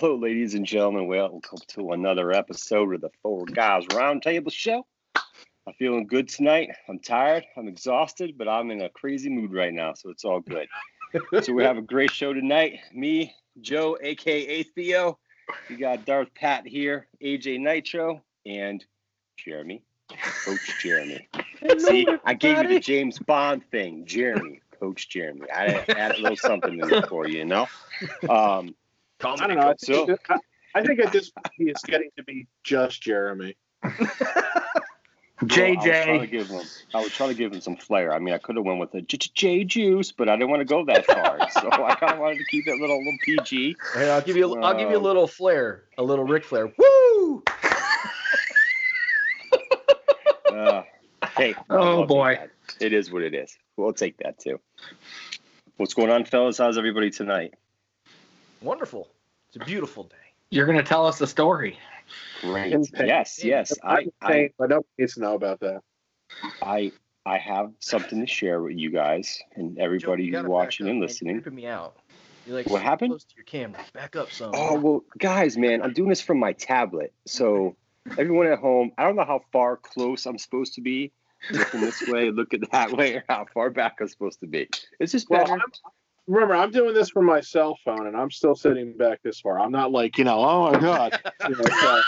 Hello, ladies and gentlemen. Welcome to another episode of the Four Guys Roundtable Show. I'm feeling good tonight. I'm tired. I'm exhausted, but I'm in a crazy mood right now, so it's all good. so we have a great show tonight. Me, Joe, aka Theo. We got Darth Pat here, AJ Nitro, and Jeremy, Coach Jeremy. See, I gave you the James Bond thing, Jeremy, Coach Jeremy. I added a little something in there for you, you know. Um, I don't know. I So- think, I, I think at this point it's getting to be just Jeremy. Well, I was trying to JJ. give him. I was trying to give him some flair. I mean, I could have went with a J- J J juice, but I didn't want to go that far. so I kind of wanted to keep it a little, little PG. Hey, I'll give you. I'll give you a little flair, a little Ric Flair. Woo! Uh, hey. Oh, boy. that. It is what it is. We'll take that too. What's going on, fellas? How's everybody tonight? Wonderful. It's a beautiful day. You're going to tell us the story. Great. Yes, yes. I, I, Pain, but nobody needs to know about that. I, I have something to share with you guys and everybody you who's watching up, and man. listening. You're creeping me out. You're like What so happened? Close to your camera. Back up some. Oh well, guys, man, I'm doing this from my tablet. So everyone at home, I don't know how far close I'm supposed to be. Looking this way, looking that way, or how far back I'm supposed to be. It's just Well, better. I'm, remember, I'm doing this from my cell phone, and I'm still sitting back this far. I'm not like you know, oh my god. You know, so-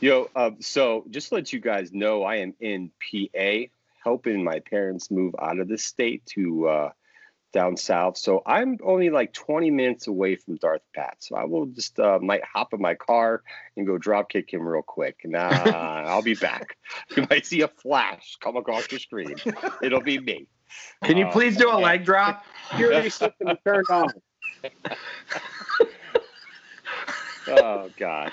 Yo, um, so just to let you guys know, I am in PA, helping my parents move out of the state to uh, down south. So I'm only like 20 minutes away from Darth Pat. So I will just uh, might hop in my car and go drop kick him real quick. And uh, I'll be back. You might see a flash come across the screen. It'll be me. Can you Uh, please do a leg drop? security system turned on. oh God.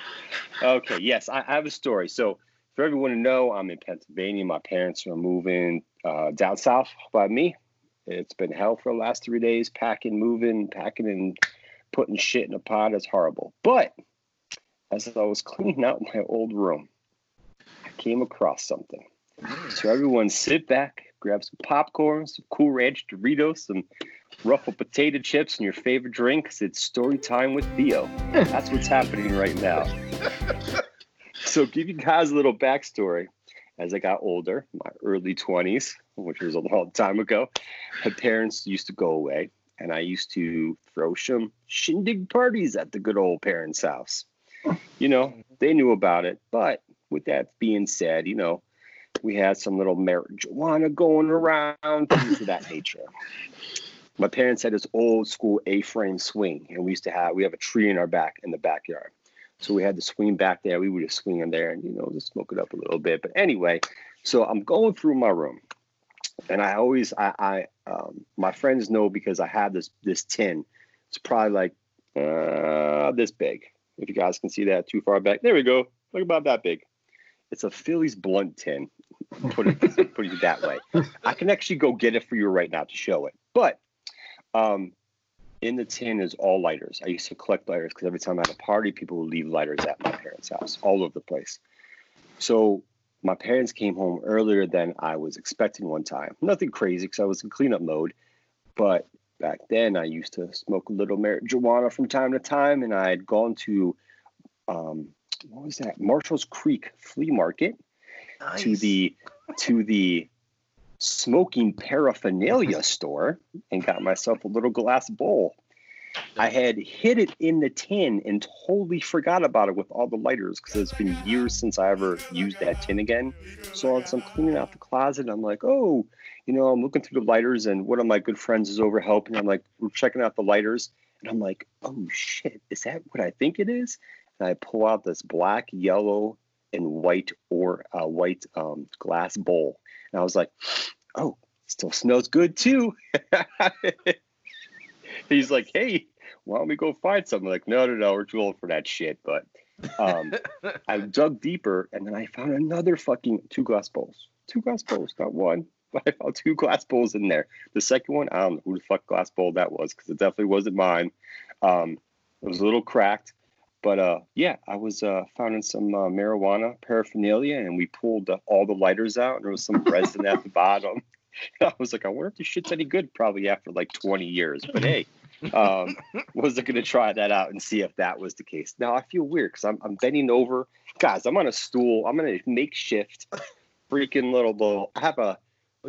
Okay. Yes, I, I have a story. So for everyone to know, I'm in Pennsylvania. My parents are moving uh, down south by me. It's been hell for the last three days. Packing, moving, packing, and putting shit in a pot is horrible. But as I was cleaning out my old room, I came across something. So everyone sit back, grab some popcorn, some Cool Ranch Doritos, some ruffled potato chips, and your favorite drink. 'cause it's story time with Theo. That's what's happening right now. So, give you guys a little backstory. As I got older, my early 20s, which was a long time ago, my parents used to go away, and I used to throw some shindig parties at the good old parents' house. You know, they knew about it, but with that being said, you know, we had some little marijuana going around, things of that nature. My parents had this old school A-frame swing, and we used to have we have a tree in our back in the backyard. So we had the swing back there. We would just swing in there and you know just smoke it up a little bit. But anyway, so I'm going through my room, and I always I, I um, my friends know because I have this this tin. It's probably like uh, this big. If you guys can see that too far back, there we go. Look about that big. It's a Phillies blunt tin. Put it put it that way. I can actually go get it for you right now to show it. But um, in the tin is all lighters. I used to collect lighters because every time I had a party, people would leave lighters at my parents' house all over the place. So my parents came home earlier than I was expecting one time. Nothing crazy because I was in cleanup mode. But back then, I used to smoke a little marijuana from time to time, and I had gone to um, what was that? Marshall's Creek Flea Market to the to the smoking paraphernalia store and got myself a little glass bowl. I had hid it in the tin and totally forgot about it with all the lighters because it's been years since I ever used that tin again. So as I'm cleaning out the closet, I'm like, oh, you know, I'm looking through the lighters, and one of my good friends is over helping. I'm like, we're checking out the lighters, and I'm like, oh shit, is that what I think it is? And I pull out this black, yellow, and white or uh, white um, glass bowl, and I was like, oh, still smells good too. He's like, hey, why don't we go find something? I'm like, no, no, no, we're too old for that shit. But um, I dug deeper, and then I found another fucking two glass bowls, two glass bowls, not one. But I found two glass bowls in there. The second one, I don't know who the fuck glass bowl that was because it definitely wasn't mine. Um, it was a little cracked, but uh, yeah, I was uh, finding some uh, marijuana paraphernalia, and we pulled uh, all the lighters out, and there was some resin at the bottom. I was like, I wonder if this shit's any good. Probably after like 20 years, but hey, um, was going to try that out and see if that was the case. Now I feel weird because I'm, I'm bending over, guys. I'm on a stool. I'm on a makeshift freaking little little. I have a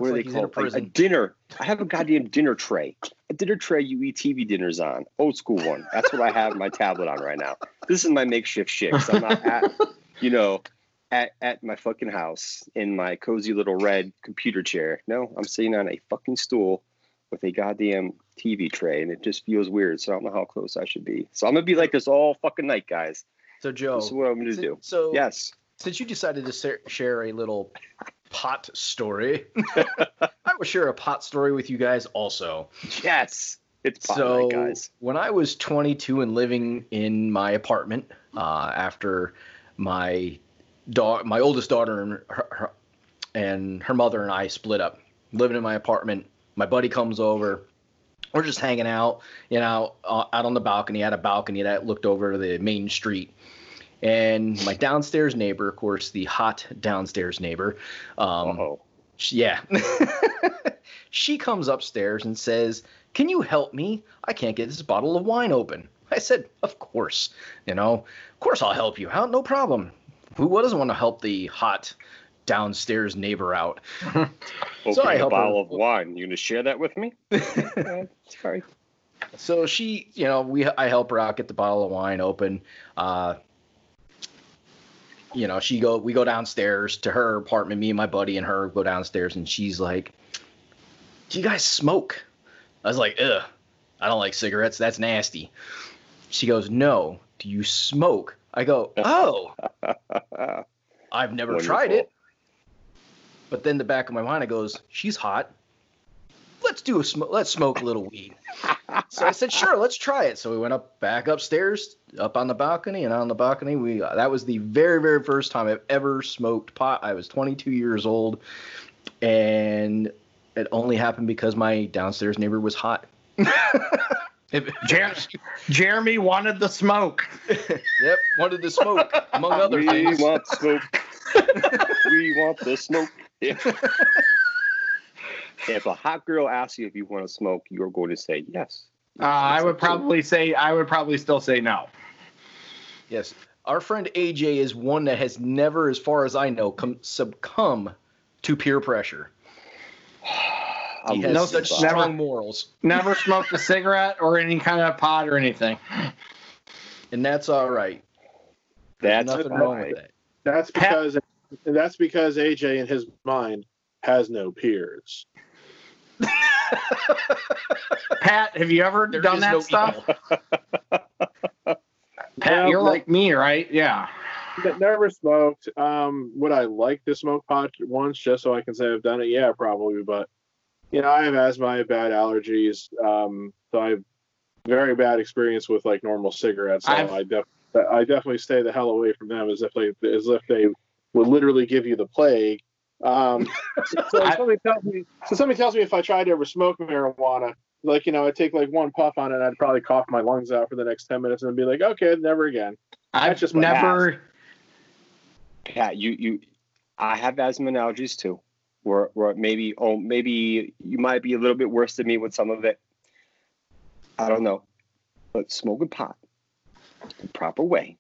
what like they called? a? Like a dinner? I have a goddamn dinner tray. A dinner tray you eat TV dinners on. Old school one. That's what I have my tablet on right now. This is my makeshift shit. I'm not at, you know, at, at my fucking house in my cozy little red computer chair. No, I'm sitting on a fucking stool with a goddamn TV tray, and it just feels weird. So I don't know how close I should be. So I'm gonna be like this all fucking night, guys. So Joe, This is what I'm gonna do. so Yes. since you decided to share a little pot story, I will share a pot story with you guys also. Yes. It's pot so night, guys. when I was 22 and living in my apartment uh, after my daughter, my oldest daughter and her, her and her mother and I split up, living in my apartment. My buddy comes over. We're just hanging out, you know, uh, out on the balcony. I had a balcony that looked over the main street. And my downstairs neighbor, of course, the hot downstairs neighbor, um, she- Yeah. she comes upstairs and says, Can you help me? I can't get this bottle of wine open. I said, Of course. You know, of course I'll help you out. No problem. Who doesn't want to help the hot downstairs neighbor out? Open So I a help her- bottle of wine. You gonna share that with me? Sorry. So she, you know, we I help her out get the bottle of wine open. Uh, you know, she go we go downstairs to her apartment. Me and my buddy and her go downstairs, and she's like, "Do you guys smoke?" I was like, "Ugh, I don't like cigarettes. That's nasty." She goes, "No. Do you smoke?" I go, "Oh, I've never tried it." But then the back of my mind, I goes, "She's hot. Let's do a smoke. Let's smoke a little weed." so I said, "Sure, let's try it." So we went up back upstairs, up on the balcony, and on the balcony, we that was the very very first time I've ever smoked pot. I was 22 years old, and it only happened because my downstairs neighbor was hot. If- Jer- Jeremy wanted the smoke. yep, wanted the smoke among other we things. We want smoke. we want the smoke. Yeah. if a hot girl asks you if you want to smoke, you're going to say yes. Uh, I would probably say I would probably still say no. Yes. Our friend AJ is one that has never, as far as I know, come, succumb to peer pressure. He has No, such this. never- strong morals, Never smoked a cigarette or any kind of pot or anything. and that's all right. That's Nothing fine. wrong with that. That's because that's because AJ in his mind has no peers. Pat, have you ever There done that no stuff? Pat, Well, you're like- like me, right? Yeah. Never smoked. Um, would I like to smoke pot once just so I can say I've done it? Yeah, probably. But you know, I have asthma, I have bad allergies. Um, so I have very bad experience with like normal cigarettes. So I've- I def- I definitely stay the hell away from them as if they as if they would literally give you the plague. Um, so I- somebody tells me so somebody tells me if I tried to ever smoke marijuana, like you know, I'd take like one puff on it, I'd probably cough my lungs out for the next ten minutes and be like, okay, never again. I've just never. Pat, you you, I have asthma and allergies too. Where where maybe oh maybe you might be a little bit worse than me with some of it. I don't know, but smoking pot the proper way,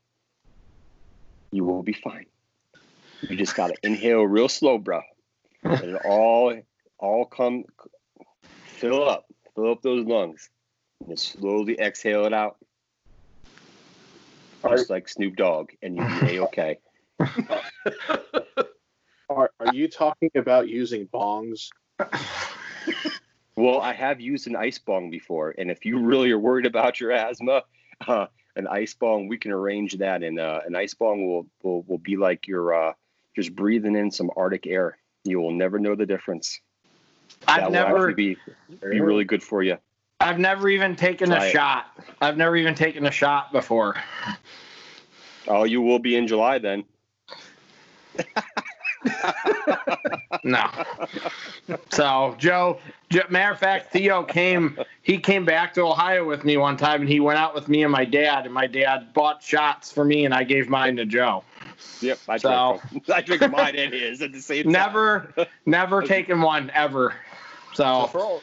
you will be fine. You just gotta inhale real slow, bro. And it all all come fill up, fill up those lungs, and then slowly exhale it out, just like Snoop Dogg, and you'll be okay. Are are you talking about using bongs? Well, I have used an ice bong before, and if you really are worried about your asthma, uh, an ice bong we can arrange that, and uh, an ice bong will will, will be like you're uh, just breathing in some Arctic air. You will never know the difference. I've that will never. be be really good for you. I've never even taken Try a it. shot. I've never even taken a shot before. Oh, you will be in July then. No. So Joe, Jo- matter of fact, Theo came. He came back to Ohio with me one time, and he went out with me and my dad. And my dad bought shots for me, and I gave mine to Joe. Yep, I So- drink. I drink mine and his at the same time. Never, never taken one ever. So So for all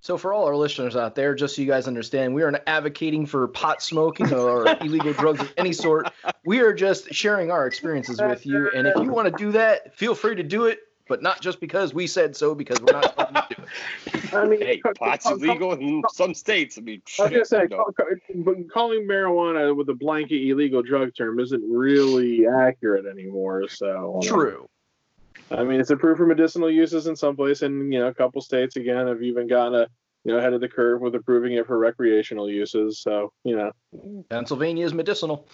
So for all our listeners out there, just so you guys understand, we are not advocating for pot smoking or illegal drugs of any sort. We are just sharing our experiences with you. And if you want to do that, feel free to do it, but not just because we said so, because we're not supposed to do it. I mean, Hey, co- pot's co- illegal in some states. I mean, I was gonna say, shit, you know. ca- ca- but calling marijuana with a blanket illegal drug term isn't really accurate anymore. So um, True. I mean, it's approved for medicinal uses in some places, and you know, a couple states again have even gotten a you know ahead of the curve with approving it for recreational uses. So you know, Pennsylvania is medicinal.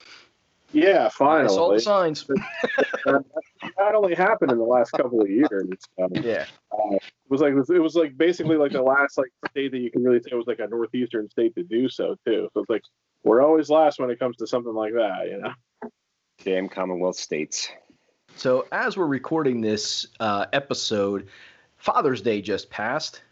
Yeah, I saw finally, the signs. that only happened in the last couple of years. Um, Yeah. it was like it was like basically like the last like state that you can really say was like a northeastern state to do so too. So it's like we're always last when it comes to something like that, you know. damn Commonwealth states. So as we're recording this uh, episode, Father's Day just passed,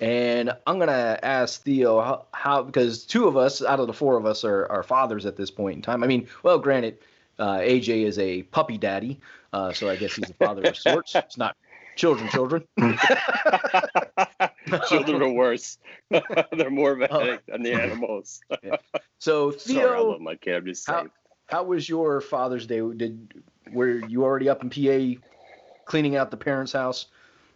and I'm gonna ask Theo how, how because two of us out of the four of us are, are fathers at this point in time. I mean, well, granted, uh, AJ is a puppy daddy, uh, so I guess he's a father of sorts. It's not children, children. Children are worse. They're more of a Oh. headache than the animals. So Theo. Sorry, I love my kid. I'm just how, saying. how was your Father's Day? Did were you already up in PA cleaning out the parents' house?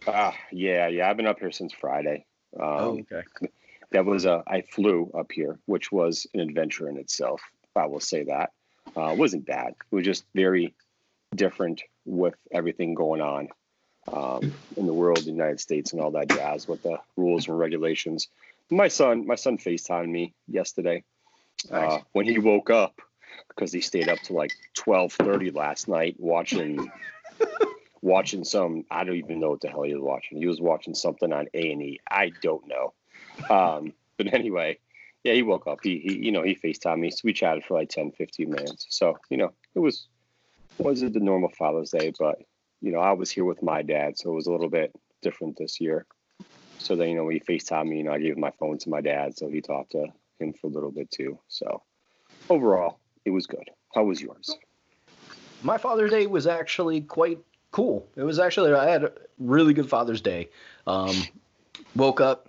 Ah, yeah, yeah. I've been up here since Friday. Um, oh, okay. that was a I flew up here, which was an adventure in itself. I will say that. Uh, it wasn't bad. It was just very different with everything going on um, in the world, the United States, and all that jazz with the rules and regulations. My son, my son Facetimed me yesterday uh, when he woke up because he stayed up to like twelve thirty last night watching watching some. I don't even know what the hell he was watching. He was watching something on A and E. I don't know. Um, but anyway, yeah, he woke up. He, he, you know, he FaceTimed me. So we chatted for like 10, 15 minutes. So, you know, it was, wasn't the normal Father's Day, but, you know, I was here with my dad. So it was a little bit different this year. So then, you know, when he FaceTimed me, you know, I gave my phone to my dad. So he talked to him for a little bit too. So overall, it was good. How was yours? my Father's Day was actually quite cool. It was actually I had a really good Father's Day. Um, woke up,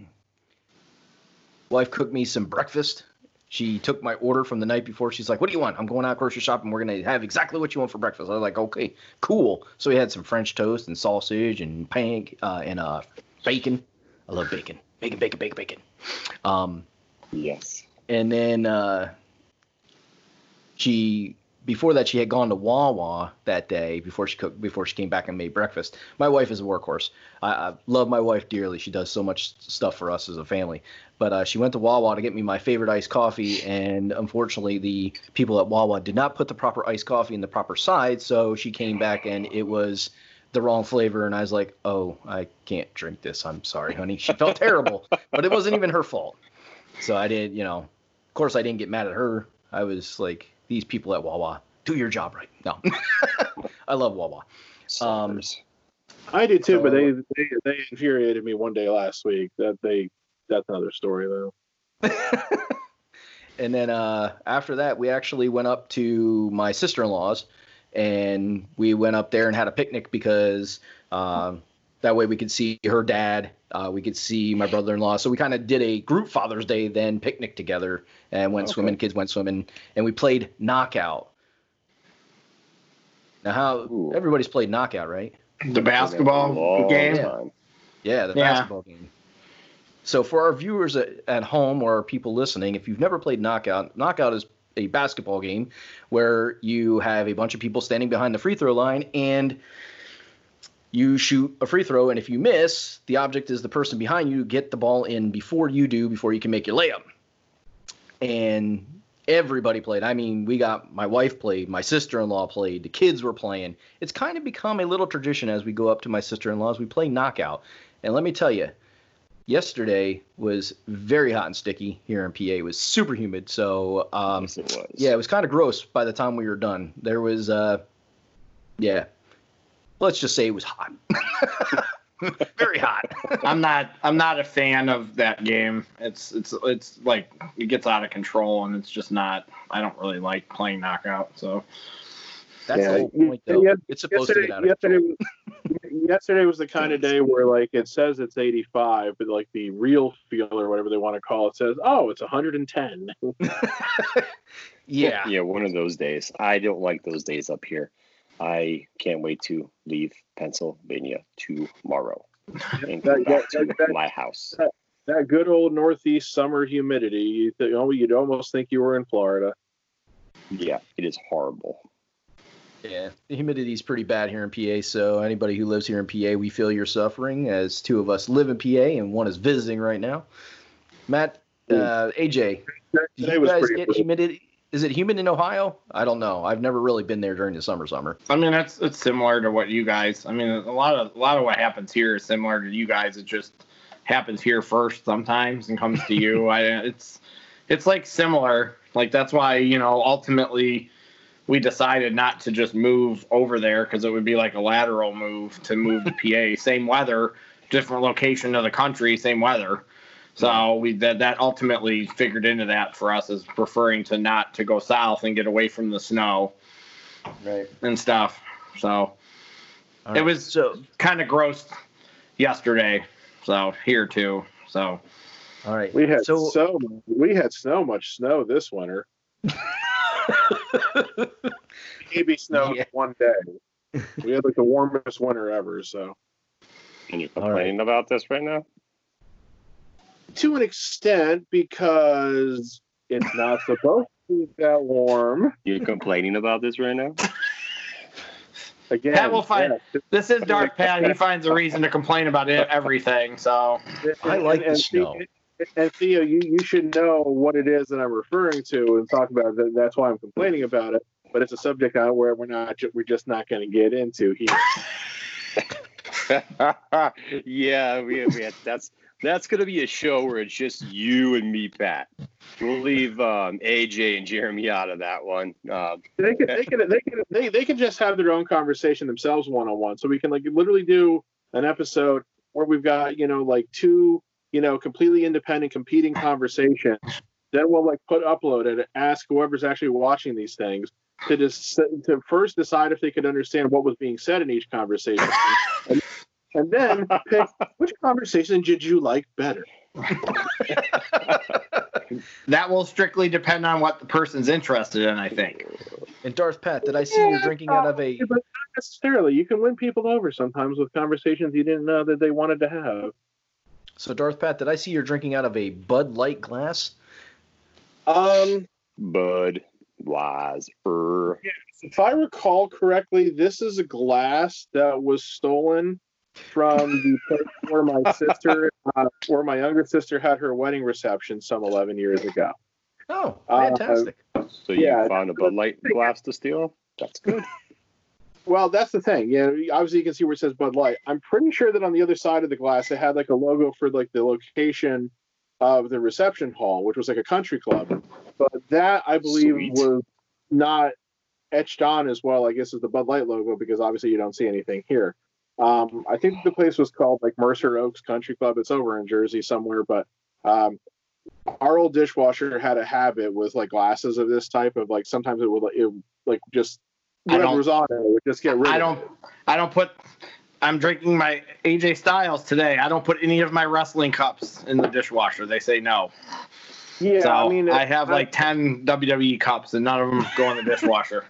wife cooked me some breakfast. She took my order from the night before. She's like, "What do you want? I'm going out grocery shopping. And we're gonna have exactly what you want for breakfast." I was like, "Okay, cool." So we had some French toast and sausage and pan uh, and uh, bacon. I love bacon, bacon, bacon, bacon, bacon. Um, Yes. and then uh, she before that she had gone to Wawa that day before she cooked before she came back and made breakfast. My wife is a workhorse. I, I love my wife dearly. She does so much stuff for us as a family. But uh, she went to Wawa to get me my favorite iced coffee, and unfortunately, the people at Wawa did not put the proper iced coffee in the proper size. So she came back and it was the wrong flavor, and I was like, "Oh, I can't drink this. I'm sorry, honey." She felt terrible, but it wasn't even her fault. So I did, you know, of course I didn't get mad at her. I was like, these people at Wawa, do your job right. No, I love Wawa. Um, I do too, but they, they they infuriated me one day last week. That they that's another story though. and then uh, after that, we actually went up to my sister-in-law's, and we went up there and had a picnic because um, that way we could see her dad, uh, we could see my brother-in-law. So we kind of did a group Father's Day then picnic together and went Okay. swimming. Kids went swimming, and we played knockout. Now, how Ooh. everybody's played knockout, right? The basketball game. time. Yeah, the Yeah. basketball game. So for our viewers at, at home or people listening, if you've never played Knockout, Knockout is a basketball game where you have a bunch of people standing behind the free throw line and you shoot a free throw and if you miss, the object is the person behind you get the ball in before you do before you can make your layup. And everybody played. I mean, we got my wife played, my sister-in-law played, the kids were playing. It's kind of become a little tradition as we go up to my sister-in-law's. We play knockout. And let me tell you, yesterday was very hot and sticky here in PA. It was super humid. So, um, yes, it was. yeah, it was kind of gross by the time we were done. There was, uh, yeah, let's just say it was hot. very hot. I'm not. I'm not a fan of that game. It's it's it's like it gets out of control, and it's just not. I don't really like playing knockout. So That's Yeah, the whole point, though. yeah, it's supposed to get out of yesterday, control. was, yesterday was the kind of day where like it says it's 85, but like the real feel or whatever they want to call it says, oh, it's 110. Yeah. Yeah, one of those days. I don't like those days up here. I can't wait to leave Pennsylvania tomorrow and go That- back that- to that- my house. That good old northeast summer humidity. You th- you'd almost think you were in Florida. Yeah, it is horrible. Yeah, the humidity is pretty bad here in PA. So anybody who lives here in PA, we feel your suffering. As two of us live in PA and one is visiting right now. Matt, uh, AJ, do you guys get brutal. humidity? Is it humid in Ohio? I don't know. I've never really been there during the summer. Summer. I mean, that's it's similar to what you guys. I mean, a lot of a lot of what happens here is similar to you guys. It just happens here first sometimes and comes to you. I it's it's like similar. Like that's why you know ultimately we decided not to just move over there because it would be like a lateral move to move to PA. Same weather, different location of the country, same weather. So we that that ultimately figured into that for us as preferring to not to go south and get away from the snow Right. and stuff. So it was so. kind of gross yesterday. So here too. So All right. We had so. so, we had so much snow this winter. Maybe snow Yeah. one day. We had like the warmest winter ever. So And you're All right. complaining about this right now? To an extent, because it's not supposed to be that warm. You're complaining about this right now? Again, Pat will find- yeah. this is Darth Pat. He finds a reason to complain about it, everything. So I like the and, snow. And Theo, you, you should know what it is that I'm referring to and talk about it. That's why I'm complaining about it. But it's a subject on where we're not we're just not going to get into here. yeah, we, we had, that's that's gonna be a show where it's just you and me, Pat. We'll leave um, AJ and Jeremy out of that one. Um, They can they can they can they, they can just have their own conversation themselves one on one. So we can like literally do an episode where we've got you know like two you know completely independent competing conversations. Then we'll like put upload it, ask whoever's actually watching these things to just to first decide if they could understand what was being said in each conversation, and then pick which conversation did you like better. that will strictly depend on what the person's interested in, I think. And Darth Pat, did I see you drinking out of a? But not necessarily. You can win people over sometimes with conversations you didn't know that they wanted to have. So Darth Pat, did I see you're drinking out of a Bud Light glass? Um, Bud Wise. Er. if I recall correctly, this is a glass that was stolen from the place where my sister, uh, where my younger sister had her wedding reception some 11 years ago. Oh, Uh, fantastic! So you Yeah. found a Bud Light glass to steal? That's good. Well, that's the thing. Yeah, obviously you can see where it says Bud Light. I'm pretty sure that on the other side of the glass, it had like a logo for like the location of the reception hall, which was like a country club. But that I believe Sweet. was not etched on as well. I guess as the Bud Light logo because obviously you don't see anything here. Um, I think the place was called like Mercer Oaks Country Club. It's over in Jersey somewhere, but um, our old dishwasher had a habit with like glasses of this type of like sometimes it would it like just whatever was on it, it would just get rid I of don't it. I don't put I'm drinking my AJ Styles today. I don't put any of my wrestling cups in the dishwasher. They say no. Yeah, so I mean, I have like 10 WWE cups and none of them go in the dishwasher.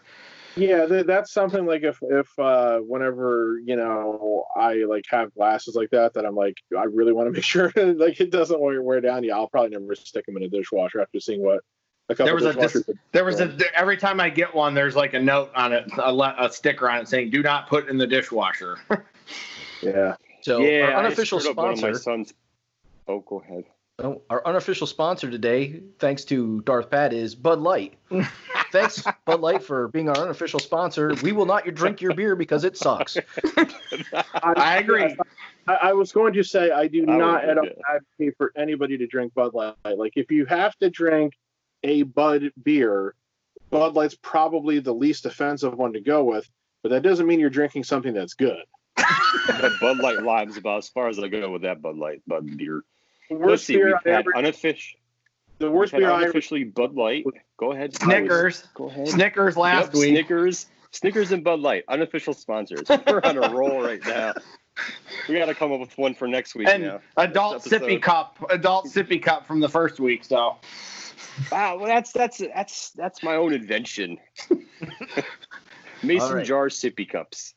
Yeah, th- that's something like if if uh, whenever you know I like have glasses like that that I'm like I really want to make sure like it doesn't wear wear down. Yeah, I'll probably never stick them in a dishwasher after seeing what a couple There was a dis- There was a every time I get one, there's like a note on it, a, le- a sticker on it saying "Do not put in the dishwasher." yeah, So yeah, our unofficial I screwed up one of my sponsor, son's. Oh, go ahead. oh, our unofficial sponsor today, thanks to Darth Pat, is Bud Light. thanks Bud Light for being our unofficial sponsor. We will not drink your beer because it sucks. I agree. I, I was going to say I do I not at all yeah. advocate for anybody to drink Bud Light. Like if you have to drink a Bud beer, Bud Light's probably the least offensive one to go with. But that doesn't mean you're drinking something that's good. That Bud Light Lime's about as far as I go with that Bud Light Bud beer. The Let's see, beer we've had ever, unofficial, the worst beer I ever unofficially Bud Light. Go ahead. Snickers, Go ahead. Snickers last Yep, week. Snickers, Snickers and Bud Light, unofficial sponsors. We're on a roll right now. We got to come up with one for next week and now. adult Next sippy cup, adult sippy cup from the first week. So Wow, well that's that's that's that's my own invention. Mason All right. jar sippy cups.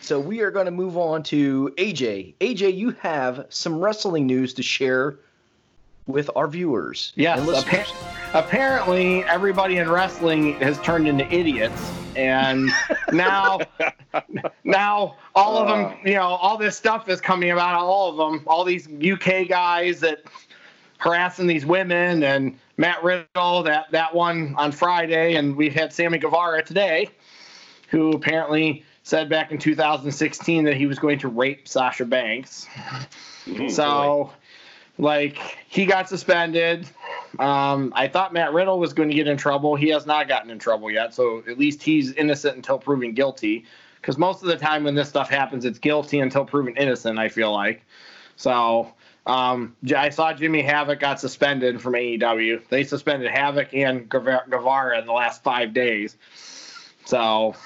So we are going to move on to AJ. AJ, you have some wrestling news to share with our viewers Yes, appa- apparently everybody in wrestling has turned into idiots, and now, now all of them, you know, all this stuff is coming about all of them. All these UK guys that harassing these women, and Matt Riddle, that that one on Friday, and we had Sammy Guevara today, who apparently said back in 2016 that he was going to rape Sasha Banks. Mm, So, like, he got suspended. Um, I thought Matt Riddle was going to get in trouble. He has not gotten in trouble yet. So at least he's innocent until proven guilty. Because most of the time when this stuff happens, it's guilty until proven innocent. I feel like. So um, I saw Jimmy Havoc got suspended from AEW. They suspended Havoc and Guevara in the last five days. So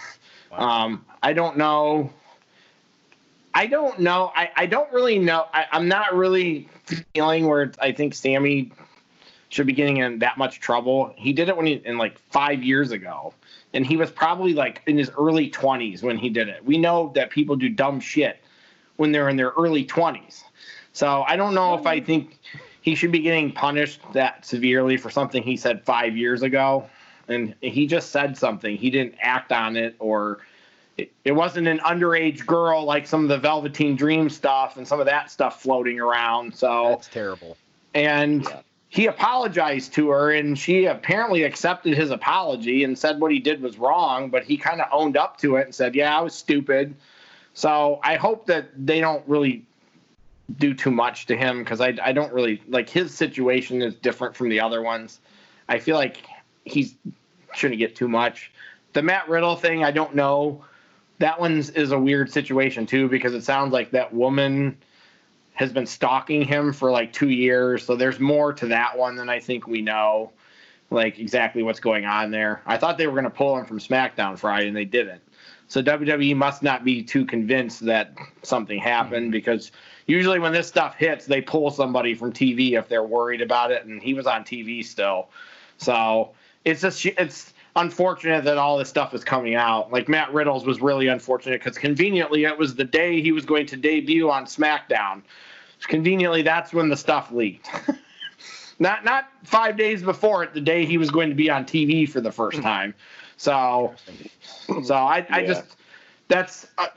um, I don't know. I don't know. I, I don't really know. I, I'm not really feeling where I think Sammy should be getting in that much trouble. He did it when he in like five years ago, and he was probably like in his early 20s when he did it. We know that people do dumb shit when they're in their early 20s. So I don't know if I mm-hmm. think he should be getting punished that severely for something he said five years ago. And he just said something. He didn't act on it or it, it wasn't an underage girl like some of the Velveteen Dream stuff and some of that stuff floating around. So That's terrible. and Yeah. he apologized to her and she apparently accepted his apology and said what he did was wrong but he kind of owned up to it and said yeah i was stupid so i hope that they don't really do too much to him because I, I don't really like his situation is different from the other ones i feel like he's shouldn't get too much the matt riddle thing i don't know that one's is a weird situation too because it sounds like that woman has been stalking him for like two years. So there's more to that one than I think we know, like exactly what's going on there. I thought they were going to pull him from SmackDown Friday, and they didn't. So WWE must not be too convinced that something happened mm-hmm. because usually when this stuff hits, they pull somebody from TV if they're worried about it, and he was on TV still. So it's just it's unfortunate that all this stuff is coming out. Like Matt Riddle's was really unfortunate because conveniently it was the day he was going to debut on SmackDown. Conveniently, that's when the stuff leaked. not not five days before it, the day he was going to be on TV for the first time. So, so I, I Yeah. just that's uh,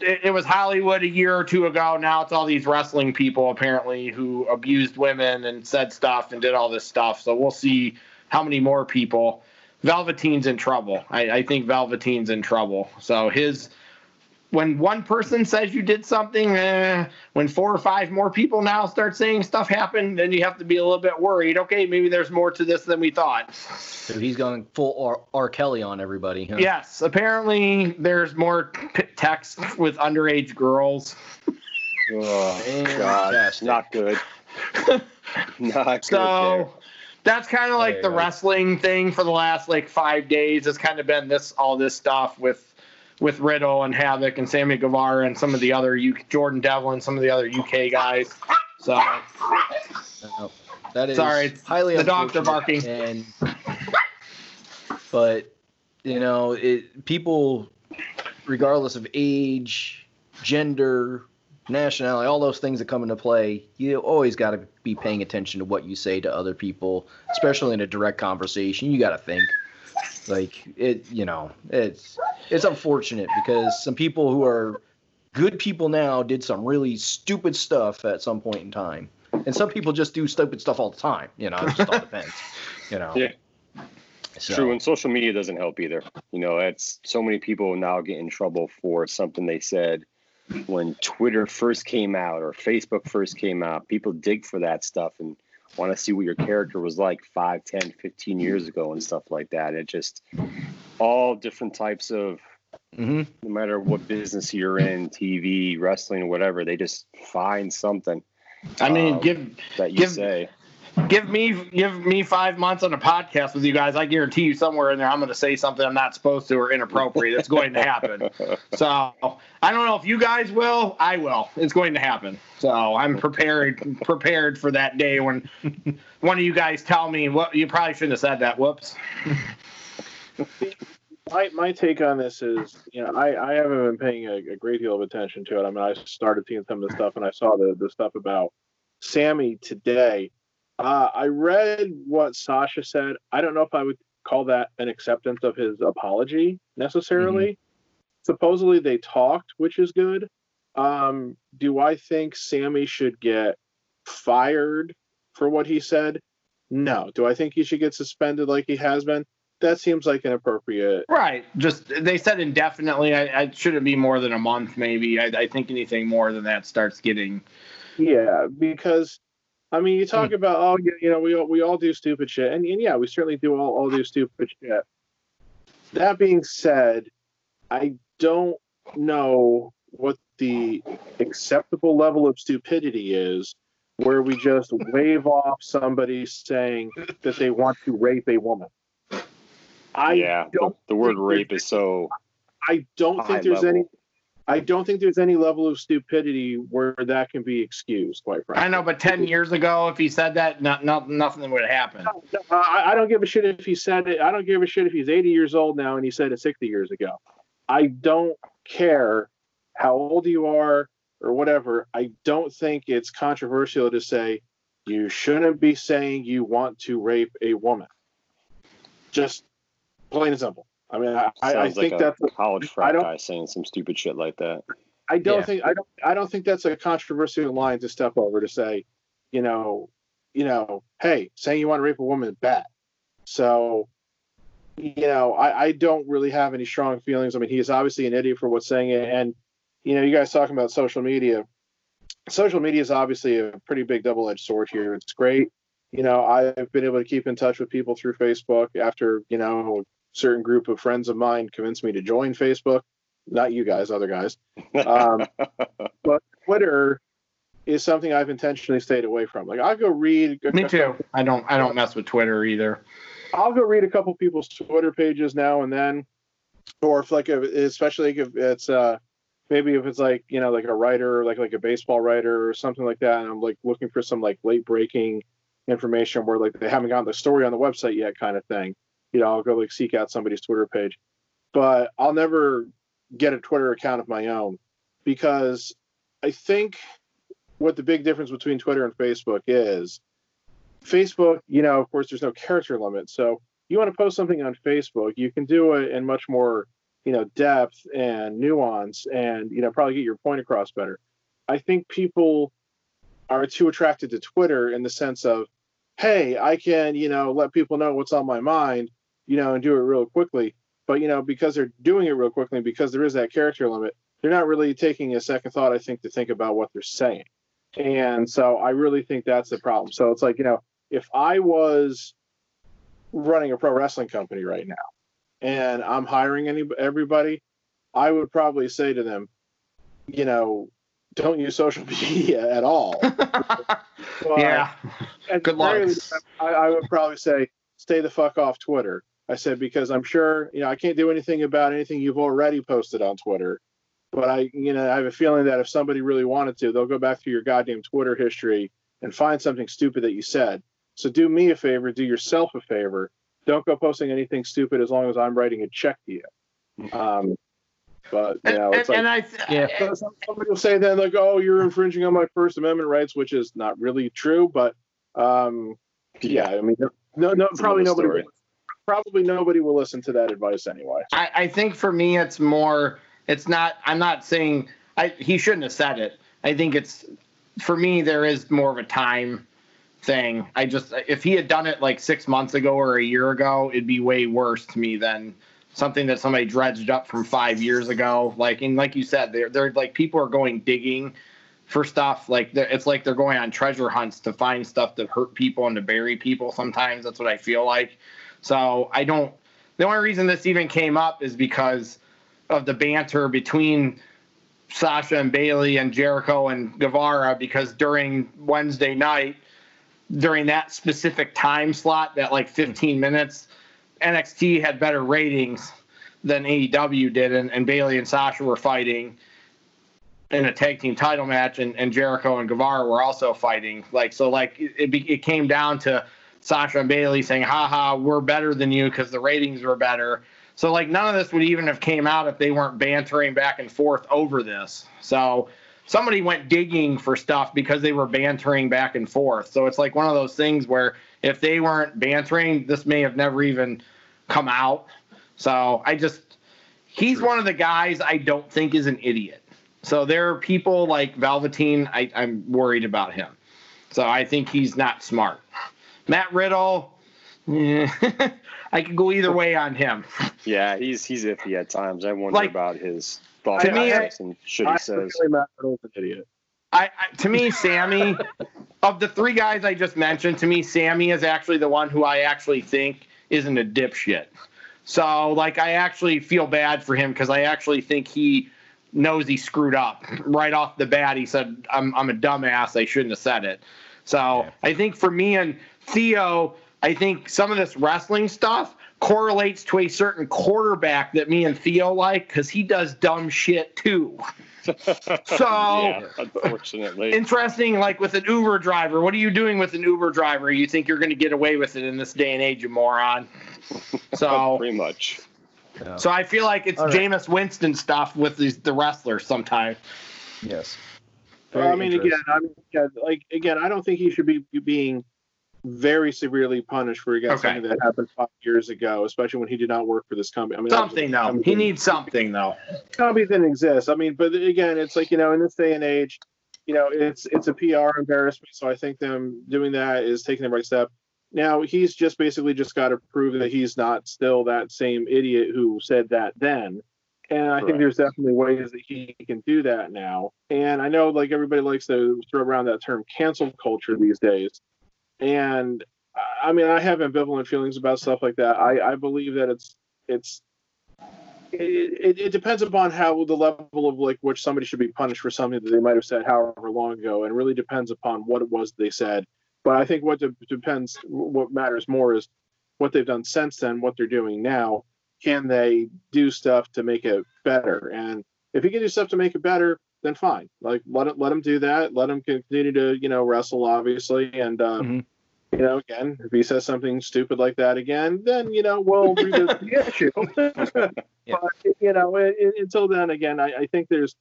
it, it was Hollywood a year or two ago. Now it's all these wrestling people apparently who abused women and said stuff and did all this stuff. So we'll see how many more people. Velveteen's in trouble. I, I think Velveteen's in trouble. So his when one person says you did something, eh, when four or five more people now start saying stuff happened, then you have to be a little bit worried. Okay, maybe there's more to this than we thought. So he's going full R, R. Kelly on everybody. Huh? Yes, apparently there's more p- text with underage girls. Oh God, Fantastic. not good. not good. So that's kind of like the right. wrestling thing for the last like five days. It's kind of been this all this stuff with with Riddle and Havoc and Sammy Guevara and some of the other U- Jordan Devlin, some of the other UK guys. So No, that is Sorry, it's highly the are barking. And but you know, it people, regardless of age, gender, nationality, all those things that come into play, you always got to be paying attention to what you say to other people, especially in a direct conversation. You got to think. Like it, you know, it's it's unfortunate because some people who are good people now did some really stupid stuff at some point in time. And some people just do stupid stuff all the time. You know, it just all depends. You know. Yeah. So, True, and social media doesn't help either. You know, it's so many people now get in trouble for something they said when Twitter first came out or Facebook first came out. People dig for that stuff and want to see what your character was like 5, 10, 15 years ago and stuff like that. It just all different types of Mhm. no matter what business you're in, TV, wrestling, whatever, they just find something I mean, Um, give that you Give- say. Give me give me five months on a podcast with you guys. I guarantee you somewhere in there I'm going to say something I'm not supposed to or inappropriate. It's going to happen. So I don't know if you guys will. I will. It's going to happen. So I'm prepared prepared for that day when one of you guys tell me what you probably shouldn't have said that. Whoops. my my take on this is, you know, I, I haven't been paying a, a, great deal of attention to it. I mean, I started seeing some of the stuff, and I saw the the stuff about Sammy today. Uh, I read what Sasha said. I don't know if I would call that an acceptance of his apology necessarily. Mm-hmm. Supposedly they talked, which is good. Um, do I think Sammy should get fired for what he said? No. Do I think he should get suspended like he has been? that seems like an appropriate. Right. Just they said indefinitely. I, I shouldn't be more than a month, maybe. I, I, think anything more than that starts getting. Yeah, because I mean, you talk mm. about oh, you, you know, we all, we all do stupid shit, and, and yeah, we certainly do all, all do stupid shit. That being said, I don't know what the acceptable level of stupidity is where we just wave off somebody saying that they want to rape a woman. I yeah, the, the word rape is so. I don't think there's level. any. I don't think there's any level of stupidity where that can be excused. Quite frankly, I know, but ten years ago, if he said that, not, not nothing would happen. No, no, I, I don't give a shit if he said it. I don't give a shit if he's 80 years old now and he said it 60 years ago. I don't care how old you are or whatever. I don't think it's controversial to say you shouldn't be saying you want to rape a woman. Just plain and simple. I mean, I, I think like that's a college frat guy saying some stupid shit like that. I don't yeah. think I don't I don't think that's a controversial line to step over to say, you know, you know, hey, saying you want to rape a woman is bad. So, you know, I, I don't really have any strong feelings. I mean, he is obviously an idiot for what's saying it, and you know, you guys talking about social media. Social media is obviously a pretty big double-edged sword here. It's great. You know, I've been able to keep in touch with people through Facebook after, you know, certain group of friends of mine convinced me to join Facebook. Not you guys, other guys. Um, but Twitter is something I've intentionally stayed away from. Like I'll go read. Me too. I don't. I don't mess with Twitter either. I'll go read a couple people's Twitter pages now and then, or if like if, especially if it's uh maybe if it's like you know like a writer like like a baseball writer or something like that, and I'm like looking for some like late breaking information where like they haven't gotten the story on the website yet kind of thing you know, I'll go like seek out somebody's Twitter page. But I'll never get a Twitter account of my own because I think what the big difference between Twitter and Facebook is Facebook, you know, of course, there's no character limit. So you want to post something on Facebook, you can do it in much more, you know, depth and nuance and, you know, probably get your point across better. I think people are too attracted to Twitter in the sense of, hey, I can, you know, let people know what's on my mind you know, and do it real quickly. But you know, because they're doing it real quickly, because there is that character limit, they're not really taking a second thought, I think, to think about what they're saying. And so I really think that's the problem. So it's like, you know, if I was running a pro wrestling company right now and I'm hiring any everybody, I would probably say to them, you know, don't use social media at all. yeah. Good luck. I, I would probably say, stay the fuck off Twitter. I said because I'm sure you know I can't do anything about anything you've already posted on Twitter, but I you know I have a feeling that if somebody really wanted to, they'll go back through your goddamn Twitter history and find something stupid that you said. So do me a favor, do yourself a favor. Don't go posting anything stupid as long as I'm writing a check to you. Um, but you know, it's and, like, and I, yeah. somebody will say then like, oh, you're infringing on my First Amendment rights, which is not really true. But um, yeah, I mean, no, no, probably nobody. Will, probably nobody will listen to that advice anyway. I, I think for me, it's more. It's not. I'm not saying I, he shouldn't have said it. I think it's for me. There is more of a time thing. I just if he had done it like six months ago or a year ago, it'd be way worse to me than something that somebody dredged up from five years ago. Like and like you said, they're they're like people are going digging for stuff like it's like they're going on treasure hunts to find stuff to hurt people and to bury people sometimes that's what i feel like so i don't the only reason this even came up is because of the banter between sasha and Bayley and jericho and guevara because during wednesday night during that specific time slot, that like 15 minutes, NXT had better ratings than AEW did, and, and Bayley and Sasha were fighting in a tag team title match, and, and Jericho and Guevara were also fighting. Like so, like it, it came down to Sasha and Bayley saying, "Ha we're better than you because the ratings were better." So like none of this would even have came out if they weren't bantering back and forth over this. So somebody went digging for stuff because they were bantering back and forth. So it's like one of those things where if they weren't bantering, this may have never even come out. So I just he's True. one of the guys I don't think is an idiot. So there are people like Velveteen, I, I'm worried about him. So I think he's not smart. Matt Riddle, yeah, I could go either way on him. Yeah, he's he's iffy at times. I wonder like, about his thought process and shit he says. Matt Riddle's an idiot. I, I, to me, Sammy, of the three guys I just mentioned, to me, Sammy is actually the one who I actually think isn't a dipshit. So, like, I actually feel bad for him because I actually think he knows he screwed up right off the bat. He said, "I'm I'm a dumbass. I shouldn't have said it." So, yeah. I think for me and Theo, I think some of this wrestling stuff correlates to a certain quarterback that me and Theo like because he does dumb shit too. so yeah, unfortunately. interesting like with an uber driver. What are you doing with an uber driver? You think you're going to get away with it in this day and age you moron. So pretty much. Yeah. so i feel like it's right. Jameis winston stuff with these, the wrestlers sometimes. Yes. Well, i mean again i mean like again i don't think he should be being very severely punished for against okay. something that happened five years ago, especially when he did not work for this company. I mean, something though. He needs something though. Company didn't exist. I mean, but again, it's like you know, in this day and age, you know, it's it's a PR embarrassment. So I think them doing that is taking the right step. Now he's just basically just got to prove that he's not still that same idiot who said that then. And I think there's definitely ways that he can do that now. And I know like everybody likes to throw around that term cancel culture these days and I mean, I have ambivalent feelings about stuff like that. I, I believe that it's it's it, it, depends upon how the level of like which somebody should be punished for something that they might have said however long ago, and really depends upon what it was they said. But I think what de- depends, what matters more is what they've done since then, what they're doing now. Can they do stuff to make it better? And if you can do stuff to make it better, then fine. Like let it, let them do that. Let them continue to you know wrestle, obviously, and uh, mm-hmm you know, again, if he says something stupid like that again, then you know we'll revisit the issue. yeah. But you know, it, it, until then, again, I, I, think there's,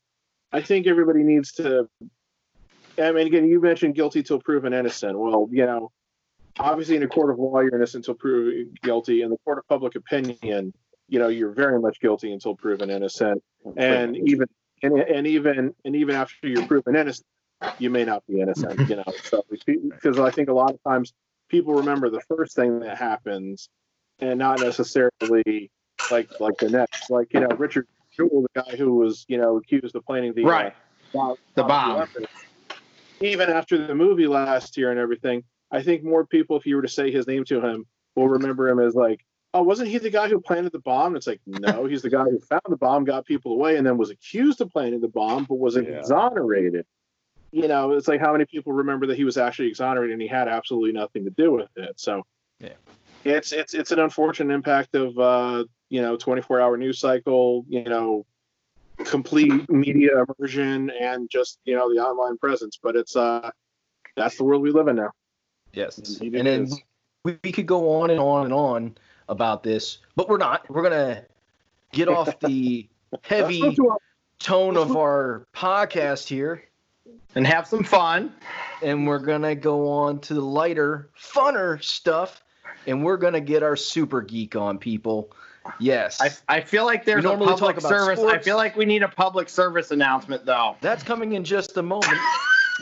I think everybody needs to. I mean, again, you mentioned guilty till proven innocent. Well, you know, obviously in a court of law, you're innocent until proven guilty. In the court of public opinion, you know, you're very much guilty until proven innocent. And even and, and even and even after you're proven innocent, you may not be innocent, you know. So because I think a lot of times people remember the first thing that happens and not necessarily like like the next. Like you know, Richard Jewell, the guy who was you know accused of planting the right uh, the bomb. Even after the movie last year and everything, I think more people, if you were to say his name to him, will remember him as like, oh, wasn't he the guy who planted the bomb? It's like, no, he's the guy who found the bomb, got people away, and then was accused of planting the bomb, but was yeah. exonerated you know, it's like how many people remember that he was actually exonerated and he had absolutely nothing to do with it. So yeah, it's it's it's an unfortunate impact of uh, you know 24 hour news cycle, you know, complete media immersion and just you know the online presence. But it's uh that's the world we live in now. Yes, Indeed and then we, we could go on and on and on about this, but we're not. We're gonna get off the heavy tone of our podcast here and have some fun. And we're gonna go on to the lighter, funner stuff, and we're gonna get our super geek on people. Yes. I, I feel like there's a public service. Sports. I feel like we need a public service announcement though. That's coming in just a moment.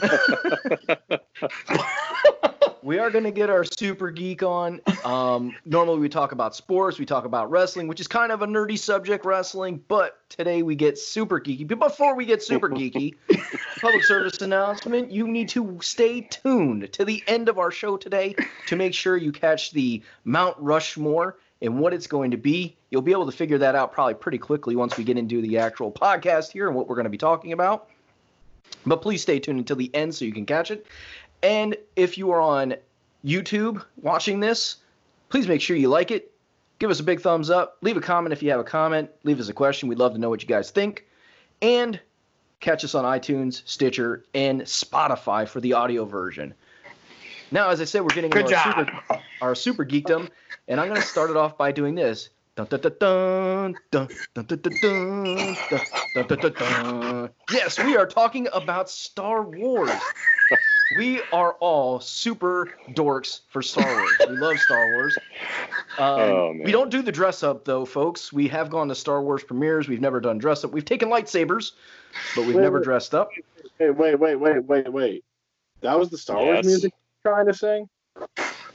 we are going to get our super geek on. Um, normally, we talk about sports, we talk about wrestling, which is kind of a nerdy subject, wrestling. But today we get super geeky. But before we get super geeky, public service announcement: you need to stay tuned to the end of our show today to make sure you catch the Mount Rushmore and what it's going to be. You'll be able to figure that out probably pretty quickly once we get into the actual podcast here and what we're going to be talking about. But please stay tuned until the end so you can catch it. And if you are on YouTube watching this, please make sure you like it. Give us a big thumbs up. Leave a comment if you have a comment. Leave us a question. We'd love to know what you guys think. And catch us on iTunes, Stitcher, and Spotify for the audio version. Now, as I said, we're getting into our super, our super geekdom, and I'm going to start it off by doing this. Yes, we are talking about Star Wars. We are all super dorks for Star Wars. We love Star Wars. Um, oh, we don't do the dress up though, folks. We have gone to Star Wars premieres. We've never done dress up. We've taken lightsabers, but we've wait, never wait, dressed up. Hey, wait, wait, wait, wait, wait. That was the Star yes. Wars music trying to sing.